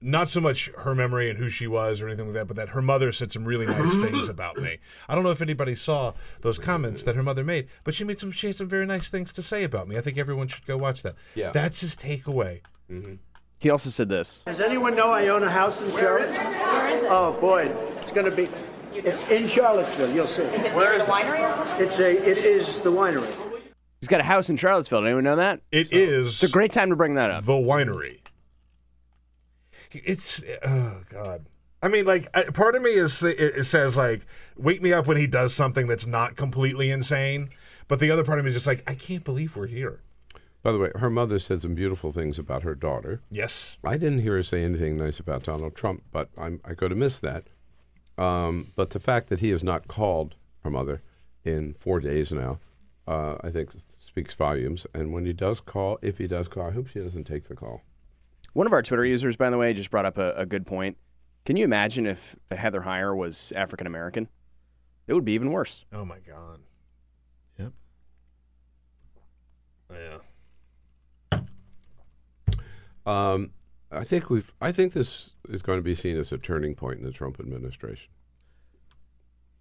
not so much her memory and who she was or anything like that, but that her mother said some really nice things about me. I don't know if anybody saw those comments that her mother made, but she made some she had some very nice things to say about me. I think everyone should go watch that. Yeah. That's his takeaway. Mm-hmm. He also said this. Does anyone know I own a house in Charlottesville? Where is it? Oh boy, it's going to be. It's in Charlottesville. You'll see. Is it near the winery or something? It's a. It is the winery. He's got a house in Charlottesville. Did anyone know that? It is. It's a great time to bring that up. The winery. It's oh god. I mean, like, part of me is it, it says like, wake me up when he does something that's not completely insane, but the other part of me is just like, I can't believe we're here. By the way, her mother said some beautiful things about her daughter. Yes. I didn't hear her say anything nice about Donald Trump, but I'm, I could have missed that. Um, but the fact that he has not called her mother in four days now, uh, I think speaks volumes. And when he does call, if he does call, I hope she doesn't take the call. One of our Twitter users, by the way, just brought up a, a good point. Can you imagine if Heather Heyer was African American? It would be even worse. Oh my god. Yep. Yeah. Um, I think we've. I think this is going to be seen as a turning point in the Trump administration.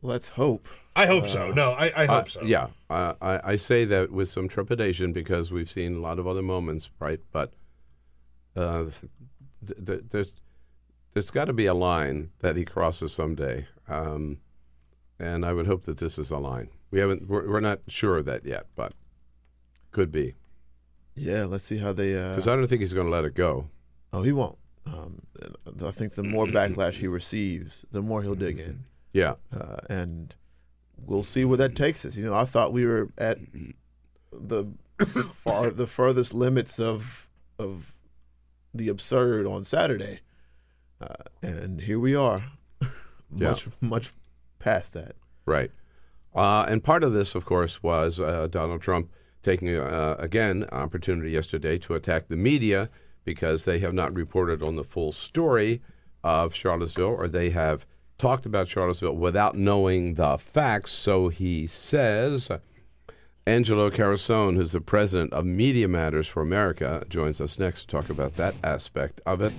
Let's hope. I hope so. No, I, I hope Uh, so. Yeah, uh, I, I say that with some trepidation because we've seen a lot of other moments, right? But uh, th- th- there's there's got to be a line that he crosses someday, um, and I would hope that this is a line. We haven't. We're, we're not sure of that yet, but could be Yeah, let's see how they. Uh, because I don't think he's going to let it go. Oh, he won't. Um, I think the more backlash he receives, the more he'll dig in. Yeah. Uh, and we'll see where that takes us. You know, I thought we were at the far the furthest limits of of the absurd on Saturday, uh, and here we are, Yeah. much much past that. Right. Uh, and part of this, of course, was uh, Donald Trump taking, uh, again, opportunity yesterday to attack the media because they have not reported on the full story of Charlottesville or they have talked about Charlottesville without knowing the facts. So he says. Angelo Carusone, who's the president of Media Matters for America, joins us next to talk about that aspect of it.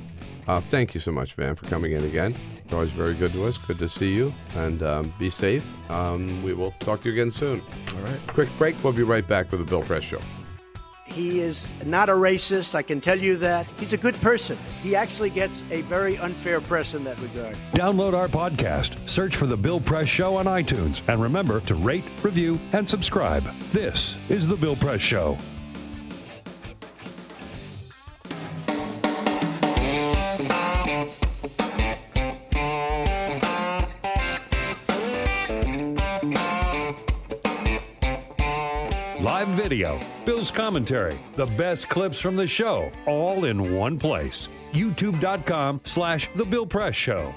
Uh, thank you so much, Vann, for coming in again. You're always very good to us. Good to see you, and um, be safe. Um, we will talk to you again soon. All right. Quick break. We'll be right back with the Bill Press Show. He is not a racist, I can tell you that. He's a good person. He actually gets a very unfair press in that regard. Download our podcast, search for The Bill Press Show on iTunes, and remember to rate, review, and subscribe. This is The Bill Press Show. Live video, Bill's commentary, the best clips from the show, all in one place. YouTube.com slash The Bill Press Show.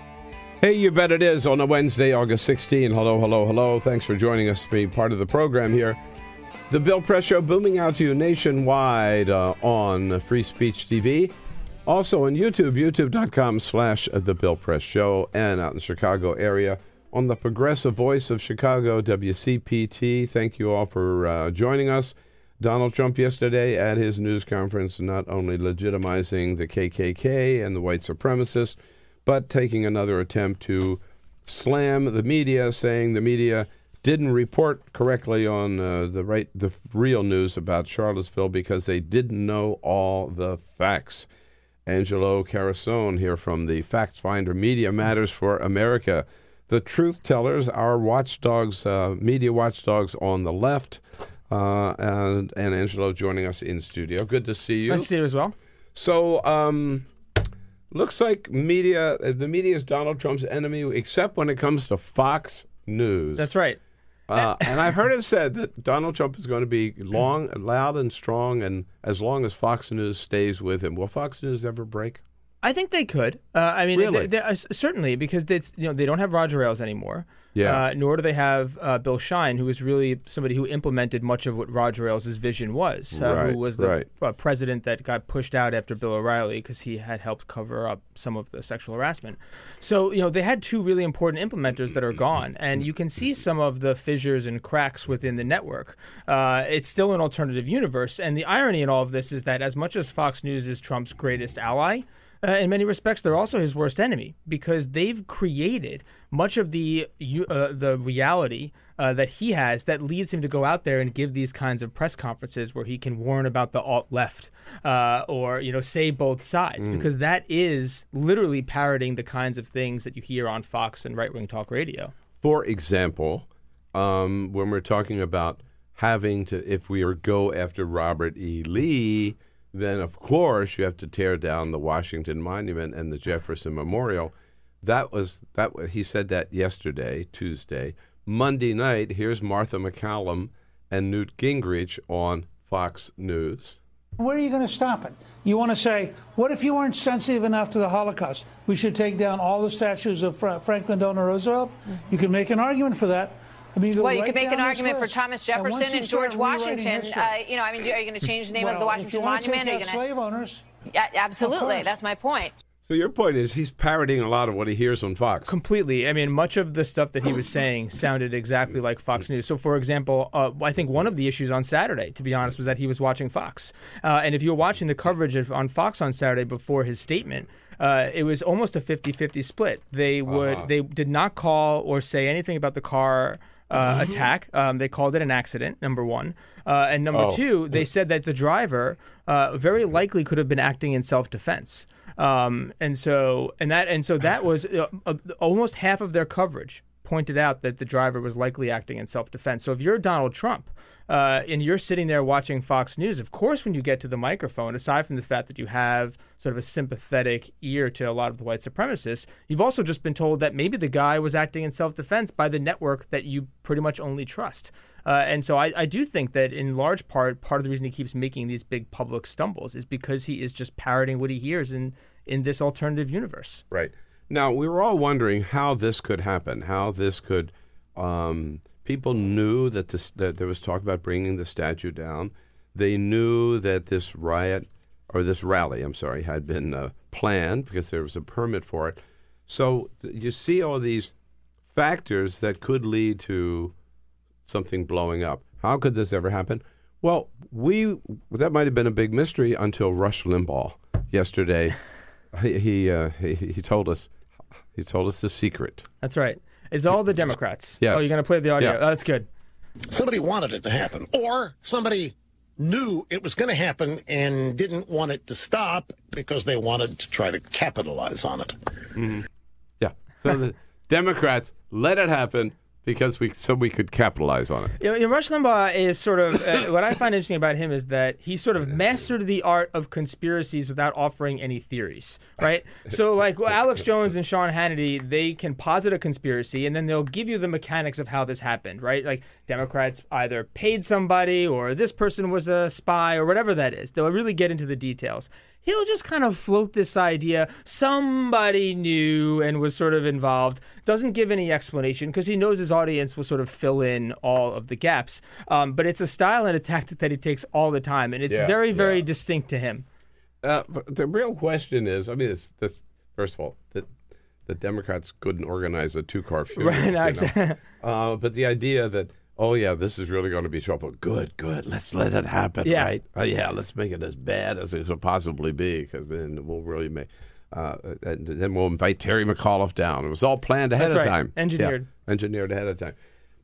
Hey, you bet it is on a Wednesday, August 16. Hello, hello, hello. Thanks for joining us to be part of the program here. The Bill Press Show booming out to you nationwide uh, on Free Speech TV. Also on YouTube, youtube.com slash The Bill Press Show, and out in the Chicago area on the Progressive Voice of Chicago, WCPT. Thank you all for uh, joining us. Donald Trump yesterday at his news conference not only legitimizing the KKK and the white supremacists, but taking another attempt to slam the media, saying the media didn't report correctly on uh, the right, the real news about Charlottesville because they didn't know all the facts. Angelo Carusone here from the Facts Finder Media Matters for America. The truth tellers, our watchdogs, uh, media watchdogs on the left, uh, and and Angelo joining us in studio. Good to see you. Nice to see you as well. So, um, looks like media, uh, the media is Donald Trump's enemy, except when it comes to Fox News. That's right. Uh, and I've heard it said that Donald Trump is going to be long, loud, and strong, and as long as Fox News stays with him. Will Fox News ever break? I think they could. Uh, I mean, Really? they, they, uh, certainly because it's you know they don't have Roger Ailes anymore. Yeah. Uh, nor do they have uh, Bill Shine, who was really somebody who implemented much of what Roger Ailes' vision was. Uh, Right, who was the right. uh, president that got pushed out after Bill O'Reilly because he had helped cover up some of the sexual harassment. So you know they had two really important implementers that are gone, and you can see some of the fissures and cracks within the network. Uh, it's still an alternative universe, and the irony in all of this is that as much as Fox News is Trump's greatest ally. Uh, in many respects, they're also his worst enemy because they've created much of the uh, the reality uh, that he has that leads him to go out there and give these kinds of press conferences where he can warn about the alt left uh, or you know say both sides Mm. because that is literally parroting the kinds of things that you hear on Fox and right wing talk radio. For example, um, when we're talking about having to, if we go after Robert E. Lee, then of course you have to tear down the Washington Monument and the Jefferson Memorial. That was that. He said that yesterday, Tuesday, Monday night. Here's Martha MacCallum and Newt Gingrich on Fox News. Where are you going to stop it? You want to say, what if you weren't sensitive enough to the Holocaust? We should take down all the statues of Fra- Franklin Delano Roosevelt. You can make an argument for that. I mean, go Well, you right could make an this argument for. Thomas Jefferson you and George Washington. Uh, you know, I mean, are you going to change the name of the Well, if Washington you Monument? take Are you out going slave owners? Yeah, absolutely. That's my point. So your point is he's parroting a lot of what he hears on Fox. Completely. I mean, much of the stuff that he was saying sounded exactly like Fox News. So, for example, uh, I think one of the issues on Saturday, to be honest, was that he was watching Fox. Uh, and if you were watching the coverage of, on Fox on Saturday before his statement, uh, it was almost a 50-50 split. They would Uh-huh. they did not call or say anything about the car uh, attack. Um, they called it an accident. Number one, uh, and number Oh. two, they said that the driver uh, very likely could have been acting in self-defense. Um, and so and that and so that was uh, uh, almost half of their coverage pointed out that the driver was likely acting in self-defense. So if you're Donald Trump uh, and you're sitting there watching Fox News, of course, when you get to the microphone, aside from the fact that you have sort of a sympathetic ear to a lot of the white supremacists, you've also just been told that maybe the guy was acting in self-defense by the network that you pretty much only trust. Uh, and so I, I do think that in large part, part of the reason he keeps making these big public stumbles is because he is just parroting what he hears in, in this alternative universe. Right. Now, we were all wondering how this could happen, how this could. Um, people knew that, this, that there was talk about bringing the statue down. They knew that this riot, or this rally, I'm sorry, had been uh, planned because there was a permit for it. So th- you see all these factors that could lead to something blowing up. How could this ever happen? Well, we that might have been a big mystery until Rush Limbaugh yesterday. he he, uh, he he told us he told us the secret. That's right. It's all the Democrats. Yes. Oh, you're going to play the audio. Yeah. Oh, that's good. Somebody wanted it to happen, or somebody knew it was going to happen and didn't want it to stop because they wanted to try to capitalize on it. Mm-hmm. Yeah. So the Democrats let it happen because we so we could capitalize on it. You know, Rush Limbaugh is sort of uh, what I find interesting about him is that he sort of mastered the art of conspiracies without offering any theories, right? So, like well, Alex Jones and Sean Hannity, they can posit a conspiracy and then they'll give you the mechanics of how this happened, right? Like Democrats either paid somebody or this person was a spy or whatever that is. They'll really get into the details he'll just kind of float this idea somebody knew and was sort of involved doesn't give any explanation because he knows his audience will sort of fill in all of the gaps um, but it's a style and a tactic that he takes all the time and it's Yeah, very very distinct to him Uh, the real question is, I mean, it's this. First of all, that the Democrats couldn't organize a two-car funeral. Right, know? exactly. uh, but the idea that, oh yeah, this is really going to be trouble. Good, good. Let's let it happen. Yeah. Right. Oh yeah, let's make it as bad as it could possibly be, because then we'll really make. Uh, and then we'll invite Terry McAuliffe down. It was all planned ahead That's of right. time, Yeah, Engineered. engineered ahead of time.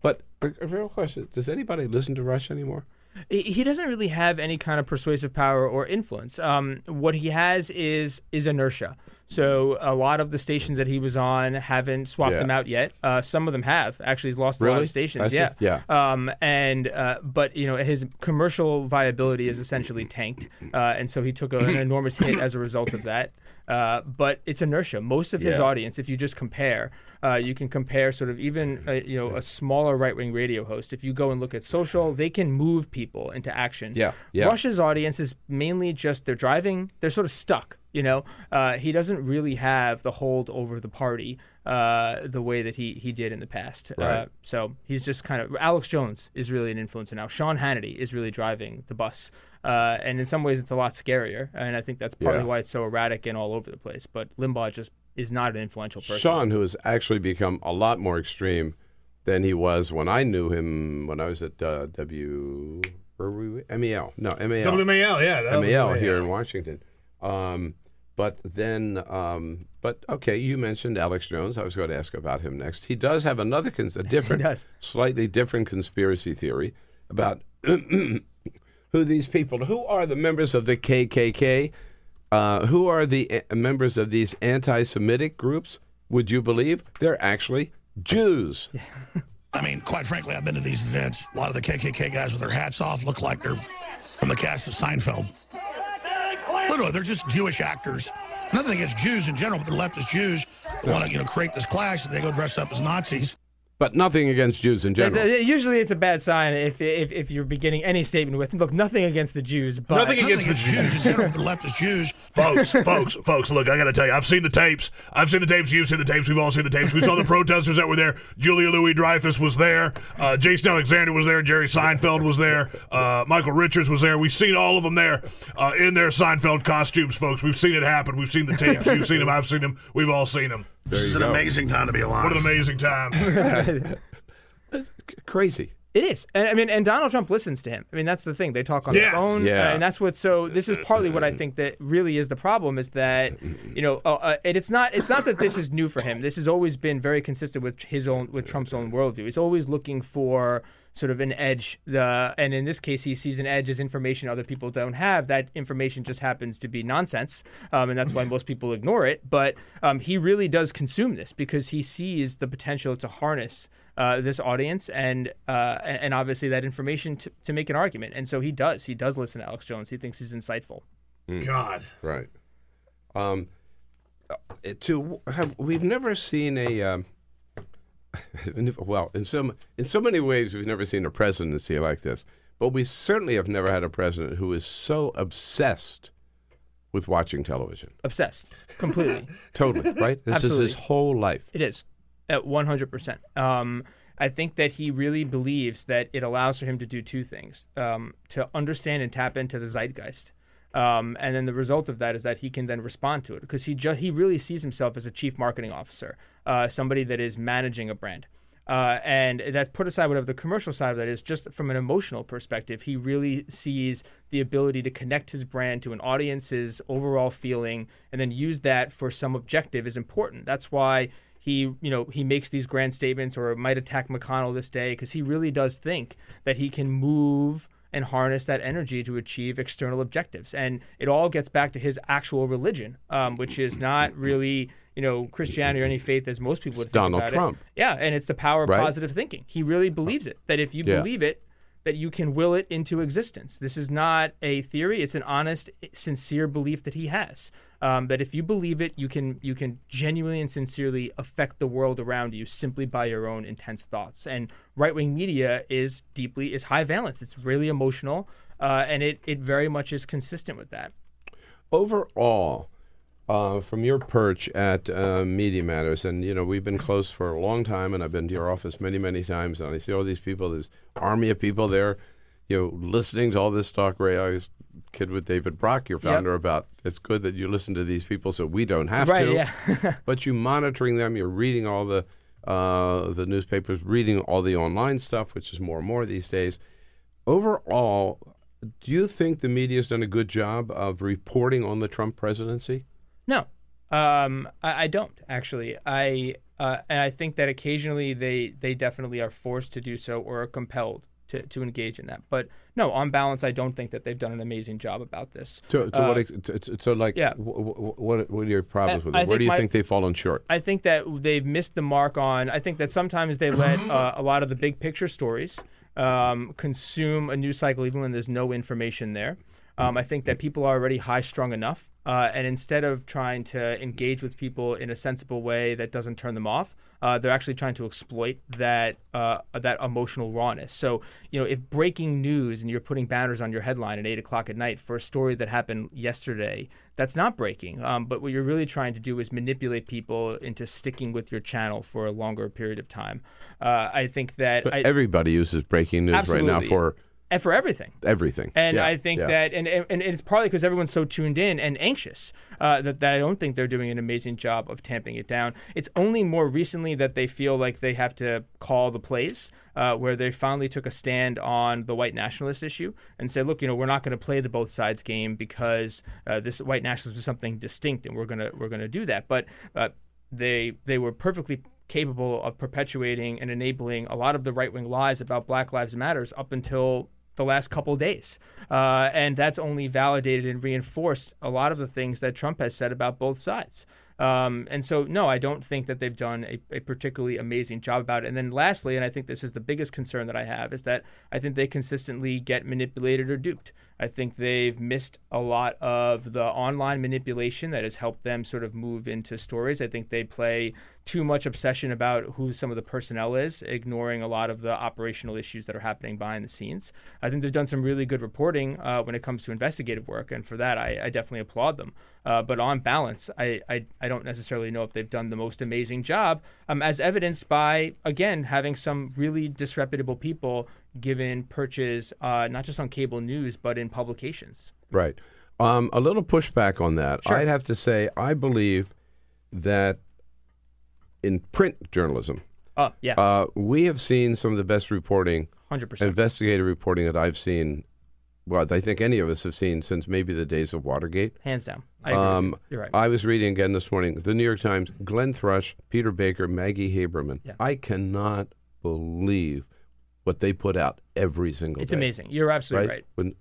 But a a real question: Does anybody listen to Rush anymore? He doesn't really have any kind of persuasive power or influence. Um, what he has is is inertia. So a lot of the stations that he was on haven't swapped Yeah. them out yet. Uh, some of them have actually. He's lost a lot of stations. Yeah, Yeah. Um, and uh, but you know his commercial viability is essentially tanked, uh, and so he took a, an enormous hit as a result of that. Uh, but it's inertia. Most of his Yeah. audience, if you just compare, uh, you can compare sort of even uh, you know a smaller right wing radio host. If you go and look at social, they can move people into action. Yeah, yeah. Rush's audience is mainly just they're driving, they're sort of stuck. You know, uh, he doesn't really have the hold over the party uh, the way that he he did in the past. Uh, Right. so he's just kind of Alex Jones is really an influencer now. Sean Hannity is really driving the bus, uh, and in some ways it's a lot scarier. And I think that's partly Yeah. why it's so erratic and all over the place. But Limbaugh just is not an influential person. Sean, who has actually become a lot more extreme than he was when I knew him when I was at uh, W. Where were we? MEL. No, MEL. WMAL, yeah, that MEL here in Washington. Um, but then, um, but okay, you mentioned Alex Jones. I was going to ask about him next. He does have another, cons- a different, slightly different conspiracy theory about who these people, who are the members of the KKK, uh, who are the uh, members of these anti-Semitic groups. Would you believe they're actually Jews? I mean, quite frankly, I've been to these events. A lot of the KKK guys with their hats off look like they're from the cast of Seinfeld. Literally, they're just Jewish actors. Nothing against Jews in general, but they're leftist Jews who want to, you know, create this clash. And they go dress up as Nazis. But nothing against Jews in It's- general. uh, usually, it's a bad sign if, if if you're beginning any statement with "Look, nothing against the Jews." But Nothing against the Jews in general, but they're leftist Jews. folks, folks, folks, look, I got to tell you, I've seen the tapes. I've seen the tapes. You've seen the tapes. We've all seen the tapes. We saw the protesters that were there. Julia Louis Dreyfus was there. Uh, Jason Alexander was there. Jerry Seinfeld was there. Uh, Michael Richards was there. We've seen all of them there uh, in their Seinfeld costumes, folks. We've seen it happen. We've seen the tapes. You've seen them. I've seen them. We've all seen them. This is an amazing time to be alive. What an amazing time. Crazy. It is, and I mean, and Donald Trump listens to him. I mean, that's the thing. They talk on Yes. the phone, Yeah. and that's what's so. This is partly what I think that really is the problem is that you know, uh, uh, and it's not. It's not that this is new for him. This has always been very consistent with his own, with Trump's own worldview. He's always looking for sort of an edge. The and in this case, he sees an edge as information other people don't have. That information just happens to be nonsense, um, and that's why most people ignore it. But um, he really does consume this because he sees the potential to harness uh, this audience and uh, and and obviously that information to, to make an argument. And so he does. He does listen to Alex Jones. He thinks he's insightful. God. Right. Um, uh, to have we've never seen a um, well in some in so many ways we've never seen a presidency like this, but we certainly have never had a president who is so obsessed with watching television. Obsessed, completely. Totally right. This Absolutely. is his whole life. It is at one hundred percent. Um, I think that he really believes that it allows for him to do two things: um, to understand and tap into the zeitgeist. Um, and then the result of that is that he can then respond to it because he he really sees himself as a chief marketing officer, uh, somebody that is managing a brand. Uh, and that put aside whatever the commercial side of that is, just from an emotional perspective, he really sees the ability to connect his brand to an audience's overall feeling, and then use that for some objective is important. That's why he, you know, he makes these grand statements or might attack McConnell this day because he really does think that he can move and harness that energy to achieve external objectives. And it all gets back to his actual religion, um, which is not really you know Christianity or any faith as most people would think Donald about Trump. it. Yeah, and it's the power of Right? positive thinking. He really believes it. That if you Yeah. believe it, that you can will it into existence. This is not a theory; it's an honest, sincere belief that he has. Um, that if you believe it, you can you can genuinely and sincerely affect the world around you simply by your own intense thoughts. And right wing media is deeply is high valence. It's really emotional, uh, and it it very much is consistent with that. overall, uh, from your perch at uh, Media Matters, and you know we've been close for a long time, and I've been to your office many, many times, and I see all these people. this army of people there, you know, listening to all this talk. Ray, I was kid with David Brock, your Yep. founder, about it's good that you listen to these people so we don't have Right, to. yeah. but you monitoring them, you're reading all the uh, the newspapers, reading all the online stuff, which is more and more these days. Overall, do you think the media's done a good job of reporting on the Trump presidency? No, um, I, I don't actually. I uh, and I think that occasionally they they definitely are forced to do so or are compelled to, to engage in that. But no, on balance, I don't think that they've done an amazing job about this. To, to Uh, what? Ex- to, to- so, like, yeah. wh- wh- what what are your problems I- with I it? Where do you my- think they've fallen short? I think that they've missed the mark on. I think that sometimes they let uh, a lot of the big picture stories um, consume a news cycle, even when there's no information there. Um, I think that people are already high strung enough, uh, and instead of trying to engage with people in a sensible way that doesn't turn them off, uh, they're actually trying to exploit that uh, that emotional rawness. So, you know, if breaking news and you're putting banners on your headline at eight o'clock at night for a story that happened yesterday, that's not breaking. Um, but what you're really trying to do is manipulate people into sticking with your channel for a longer period of time. Uh, I think that I, everybody uses breaking news right now for and for everything. everything. And Yeah, I think yeah. that, and, and, and it's probably because everyone's so tuned in and anxious uh, that, that I don't think they're doing an amazing job of tamping it down. It's only more recently that they feel like they have to call the plays, uh, where they finally took a stand on the white nationalist issue and said, look, you know, we're not going to play the both sides game because uh, this white nationalism is something distinct, and we're gonna we're gonna do that. But uh, they they were perfectly capable of perpetuating and enabling a lot of the right wing lies about Black Lives Matters up until the last couple days. Uh, and that's only validated and reinforced a lot of the things that Trump has said about both sides. Um, and so, no, I don't think that they've done a, a particularly amazing job about it. And then, lastly, and I think this is the biggest concern that I have, is that I think they consistently get manipulated or duped. I think they've missed a lot of the online manipulation that has helped them sort of move into stories. I think they play too much obsession about who some of the personnel is, ignoring a lot of the operational issues that are happening behind the scenes. I think they've done some really good reporting uh, when it comes to investigative work, and for that, I, I definitely applaud them. Uh, but on balance, I, I, I don't necessarily know if they've done the most amazing job, um, as evidenced by, again, having some really disreputable people given perches, uh, not just on cable news, but in publications. Right. Um, a little pushback on that. Sure. I'd have to say I believe that in print journalism, Oh, yeah. uh, we have seen some of the best reporting, 100%. investigative reporting that I've seen. Well, I think any of us have seen since maybe the days of Watergate. Hands down. I agree Um, you. You're right. I was reading again this morning the New York Times, Glenn Thrush, Peter Baker, Maggie Haberman. Yeah. I cannot believe what they put out every single day. It's day. amazing. You're absolutely right. When-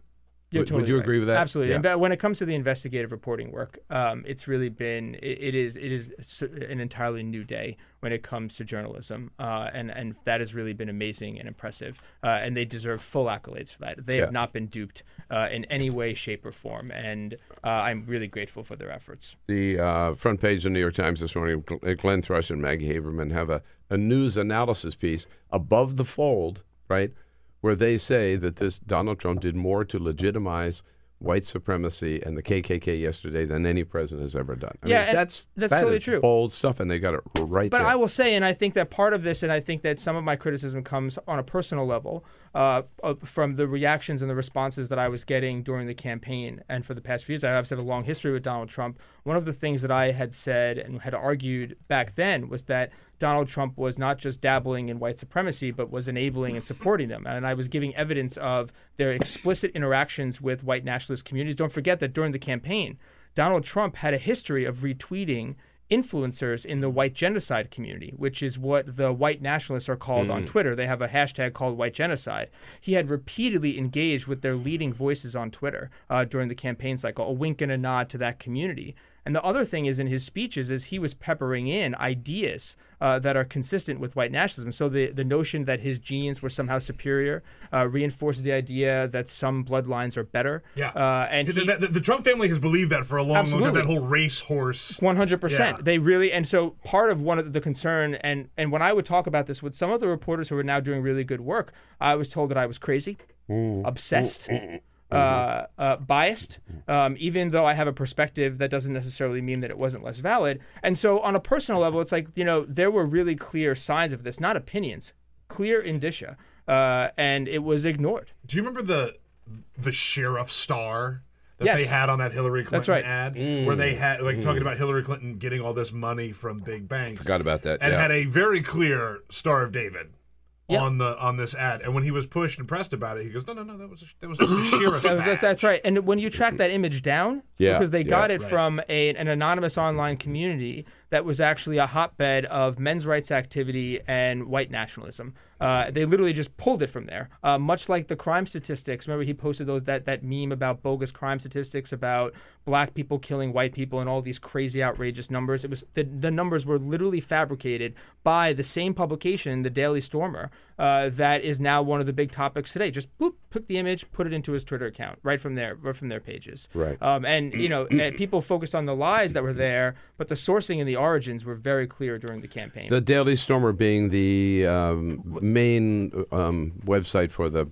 You're would, totally would you right. agree with that? Absolutely. Yeah. And when it comes to the investigative reporting work, um, it's really been it, it is it is an entirely new day when it comes to journalism, uh, and and that has really been amazing and impressive. Uh, and they deserve full accolades for that. They Yeah. have not been duped uh, in any way, shape, or form, and uh, I'm really grateful for their efforts. The uh, front page of the New York Times this morning, Glenn Thrush and Maggie Haberman have a, a news analysis piece above the fold, right, where they say that this Donald Trump did more to legitimize white supremacy and the KKK yesterday than any president has ever done. I Yeah, mean, that's that's that totally true. Bold stuff, and they got it right But there. I will say, and I think that part of this, and I think that some of my criticism comes on a personal level uh, uh, from the reactions and the responses that I was getting during the campaign. And for the past few years, I have had a long history with Donald Trump. One of the things that I had said and had argued back then was that Donald Trump was not just dabbling in white supremacy, but was enabling and supporting them. And I was giving evidence of their explicit interactions with white nationalist communities. Don't forget that during the campaign, Donald Trump had a history of retweeting influencers in the white genocide community, which is what the white nationalists are called on Mm. Twitter. They have a hashtag called white genocide. He had repeatedly engaged with their leading voices on Twitter uh, during the campaign cycle, a wink and a nod to that community. And the other thing is in his speeches is he was peppering in ideas uh, that are consistent with white nationalism. So the, the notion that his genes were somehow superior uh, reinforces the idea that some bloodlines are better. Yeah. Uh, and the, he- the, the Trump family has believed that for a long, long time. Absolutely. That whole racehorse. One hundred Yeah. percent. They really, and so part of one of the concern, and and when I would talk about this with some of the reporters who are now doing really good work, I was told that I was crazy, obsessed, uh, uh, biased, um, even though I have a perspective that doesn't necessarily mean that it wasn't less valid. And so on a personal level, it's like you know there were really clear signs of this, not opinions, clear indicia, uh, and it was ignored. Do you remember the the sheriff star that Yes. they had on that Hillary Clinton That's right. ad, Mm. where they had like talking Mm. about Hillary Clinton getting all this money from big banks, Forgot about that. and yeah. had a very clear Star of David. Yeah. On the on this ad, and when he was pushed and pressed about it, he goes, "No, no, no, that was a, that was just a sheriff's That was- badge." that's right. And when you track that image down, Yeah, because they yeah. got it Right. from a, an anonymous online community that was actually a hotbed of men's rights activity and white nationalism. Uh, they literally just pulled it from there, uh, much like the crime statistics. Remember, he posted those that that meme about bogus crime statistics about black people killing white people and all these crazy, outrageous numbers. It was the the numbers were literally fabricated by the same publication, the Daily Stormer, uh, that is now one of the big topics today. Just boop, took the image, put it into his Twitter account right from there, right from their pages. Right. Um, and you know, people focused on the lies that were there, but the sourcing and the origins were very clear during the campaign. The Daily Stormer being the um, main um, website for the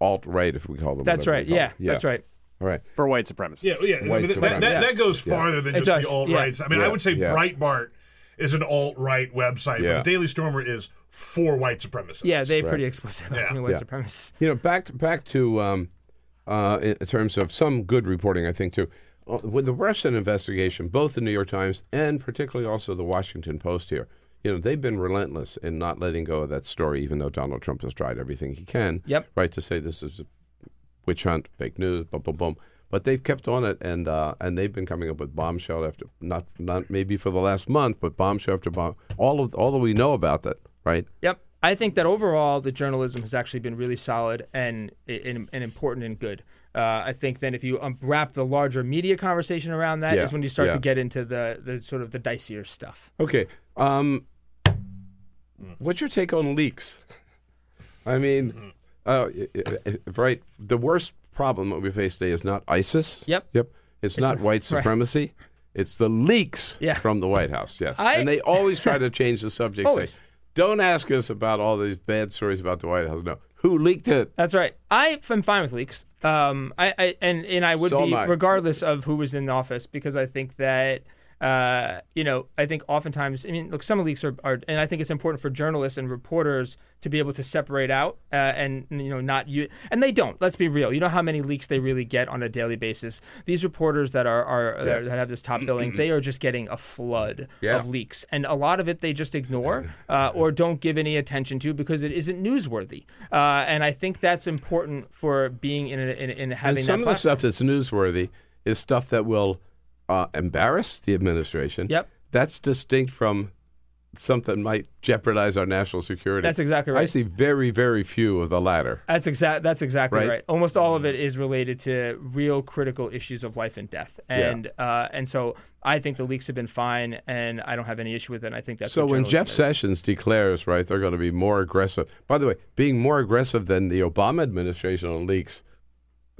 alt right, if we call them. That's right. we call Yeah, that's right. All right. For white supremacists. Yeah, yeah. I White mean, that, that, that goes Yeah. farther than It just the alt yeah. rights. I mean, I would say yeah. Breitbart is an alt right website, Yeah. but the Daily Stormer is for white supremacists. Yeah, they Right. pretty explicit about Yeah. being white Yeah. supremacists. You know, back to, back to um, uh, in in terms of some good reporting, I think too. Uh, With the Russian investigation, both the New York Times and particularly also the Washington Post here, you know, they've been relentless in not letting go of that story, even though Donald Trump has tried everything he can, Yep. right, to say this is a witch hunt, fake news, boom, boom, boom. But they've kept on it, and uh, and they've been coming up with bombshell after not not maybe for the last month, but bombshell after bomb. All of all that we know about that, right? Yep. I think that overall the journalism has actually been really solid and and, and important and good. Uh, I think then if you um, wrap the larger media conversation around that, is Yeah, when you start yeah. to get into the, the sort of the dicier stuff. Okay. Um, what's your take on leaks? I mean, uh, right. The worst problem that we face today is not ISIS. Yep. Yep. It's, It's not a- white right. supremacy. It's the leaks Yeah. from the White House. Yes. I- and they always try to change the subject. Always. Say, don't ask us about all these bad stories about the White House. No. Who leaked it? That's right. I am fine with leaks. Um, I, I and and I would So be I. regardless of who was in office because I think that uh, you know I think oftentimes I mean look some leaks are, are and I think it's important for journalists and reporters to be able to separate out uh, and you know not you and they don't. Let's be real. You know how many leaks they really get on a daily basis. These reporters that are, are that have this top billing, they are just getting a flood Yeah. of leaks, and a lot of it they just ignore uh, or don't give any attention to because it isn't newsworthy. Uh, and I think that's important for being in a, in, in having and some that of the stuff that's newsworthy is stuff that will uh, embarrass the administration. Yep. That's distinct from something might jeopardize our national security. That's exactly right. I see very, very few of the latter. That's exact. That's exactly Right? right? Almost all of it is related to real critical issues of life and death, Yeah. and uh, and so I think the leaks have been fine, and I don't have any issue with it. And I think that's so when Jeff is. Sessions declares, right, they're going to be more aggressive. By the way, being more aggressive than the Obama administration on leaks.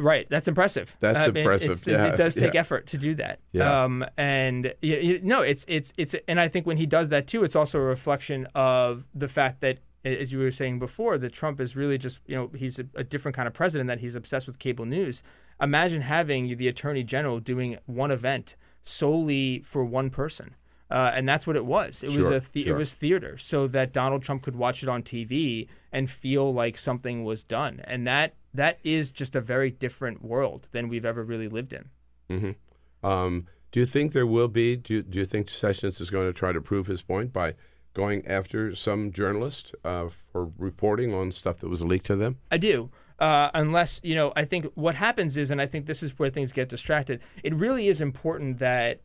Right, that's impressive. That's I impressive, yeah, it does take yeah. effort to do that. Yeah. Um, and you, you, no, it's it's it's, and I think when he does that too, it's also a reflection of the fact that, as you were saying before, that Trump is really just you know he's a, a different kind of president. That he's obsessed with cable news. Imagine having the attorney general doing one event solely for one person. Uh, and that's what it was. It was a the- sure. it was theater, so that Donald Trump could watch it on TV and feel like something was done. And that that is just a very different world than we've ever really lived in. hmm Um, do you think there will be? Do you, do you think Sessions is going to try to prove his point by going after some journalist uh, for reporting on stuff that was leaked to them? I do. Uh, unless, you know, I think what happens is, and I think this is where things get distracted, it really is important that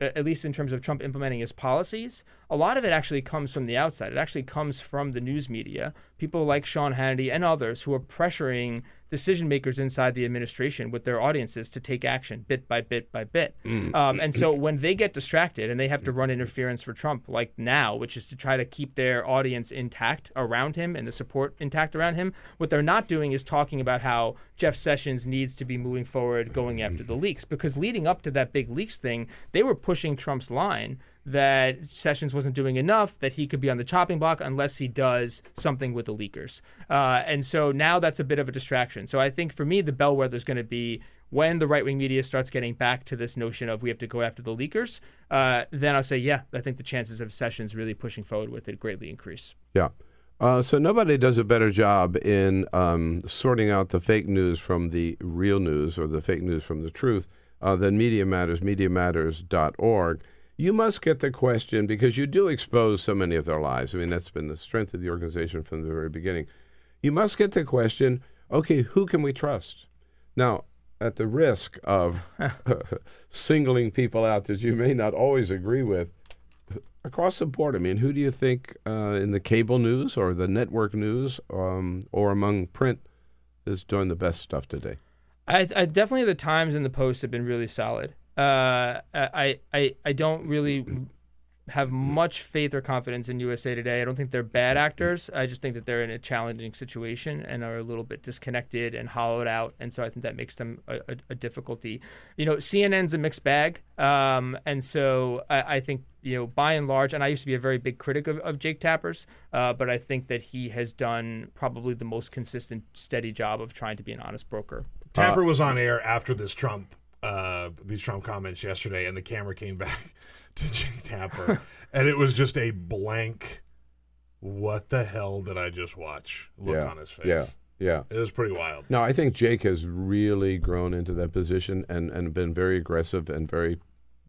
at least in terms of Trump implementing his policies, a lot of it actually comes from the outside. It actually comes from the news media, people like Sean Hannity and others who are pressuring decision makers inside the administration with their audiences to take action bit by bit by bit. Mm. Um, and so when they get distracted and they have to run interference for Trump, like now, which is to try to keep their audience intact around him and the support intact around him, what they're not doing is talking about how Jeff Sessions needs to be moving forward, going after the leaks. Because leading up to that big leaks thing, they were pushing Trump's line that Sessions wasn't doing enough, that he could be on the chopping block unless he does something with the leakers. Uh, and so now that's a bit of a distraction. So I think for me, the bellwether is going to be when the right wing media starts getting back to this notion of we have to go after the leakers. Uh, then I'll say, yeah, I think the chances of Sessions really pushing forward with it greatly increase. Yeah. Uh, so nobody does a better job in um, sorting out the fake news from the real news or the fake news from the truth uh, than Media Matters, MediaMatters.org. You must get the question because you do expose so many of their lives. I mean, that's been the strength of the organization from the very beginning. You must get the question okay, who can we trust? Now, at the risk of singling people out that you may not always agree with, across the board, I mean, who do you think uh, in the cable news or the network news um, or among print is doing the best stuff today? I, I definitely the Times and the Post have been really solid. Uh, I, I I don't really have much faith or confidence in USA Today. I don't think they're bad actors. I just think that they're in a challenging situation and are a little bit disconnected and hollowed out, and so I think that makes them a, a, a difficulty. You know, CNN's a mixed bag, um, and so I, I, think you know by and large. And I used to be a very big critic of, of Jake Tapper's, uh, but I think that he has done probably the most consistent, steady job of trying to be an honest broker. Tapper was on air after this Trump uh, these Trump comments yesterday, and the camera came back to Jake Tapper, and it was just a blank. What the hell did I just watch? Look yeah, on his face. Yeah, yeah. It was pretty wild. No, I think Jake has really grown into that position and, and been very aggressive and very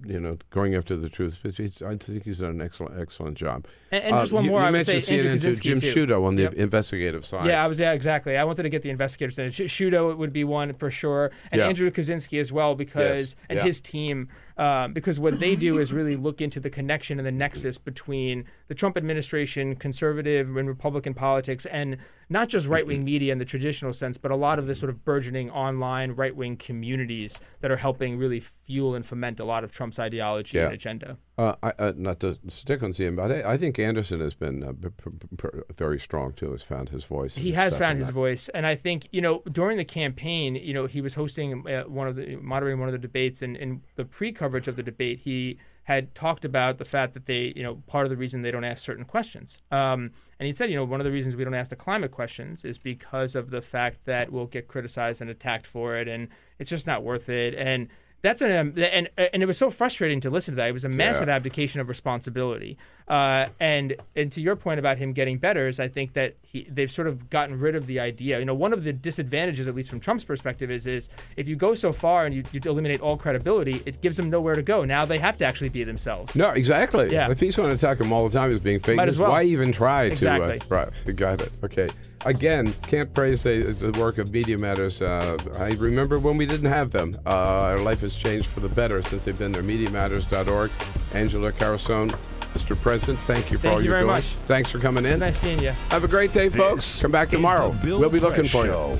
you know, going after the truth. I think he's done an excellent, excellent job. And, and just one uh, you, more, you I would say mentioned Andrew CNN Jim too. Sciutto on the Yep. investigative side. Yeah, I was. Yeah, exactly. I wanted to get the investigators in. Sh- Sciutto would be one for sure, and Yeah. Andrew Kaczynski as well, because Yes, and yeah. his team, um, because what they do is really look into the connection and the nexus between the Trump administration, conservative and Republican politics, and not just right wing media in the traditional sense, but a lot of the sort of burgeoning online right wing communities that are helping really fuel and foment a lot of Trump's ideology and agenda. Uh, I, uh, not to stick on CNN, but I, I think Anderson has been uh, p- p- p- very strong too. Has found his voice. He has found his that. voice, and I think you know during the campaign, you know, he was hosting uh, one of the moderating one of the debates, and in the pre-coverage of the debate, he had talked about the fact that they, you know, part of the reason they don't ask certain questions, um, and he said, you know, one of the reasons we don't ask the climate questions is because of the fact that we'll get criticized and attacked for it, and it's just not worth it, and that's an um, and and it was so frustrating to listen to that. It was a massive abdication of responsibility. Uh, and and to your point about him getting better is I think that he they've sort of gotten rid of the idea. You know, one of the disadvantages, at least from Trump's perspective, is is if you go so far and you, you eliminate all credibility, it gives them nowhere to go. Now they have to actually be themselves. No, exactly. Yeah. If he's going to attack him all the time as being fake Might as well. why even try Exactly. to? Uh, right, got it. Okay. Again, can't praise the, the work of Media Matters. Uh, I remember when we didn't have them. Uh, our life has changed for the better since they've been there. MediaMatters.org. Angelo Carusone, Mr. President, thank you for Thank all you you're very doing. much. Thanks for coming in. Nice seeing you. Have a great day, folks. Come back tomorrow. We'll be looking Press for you. Show.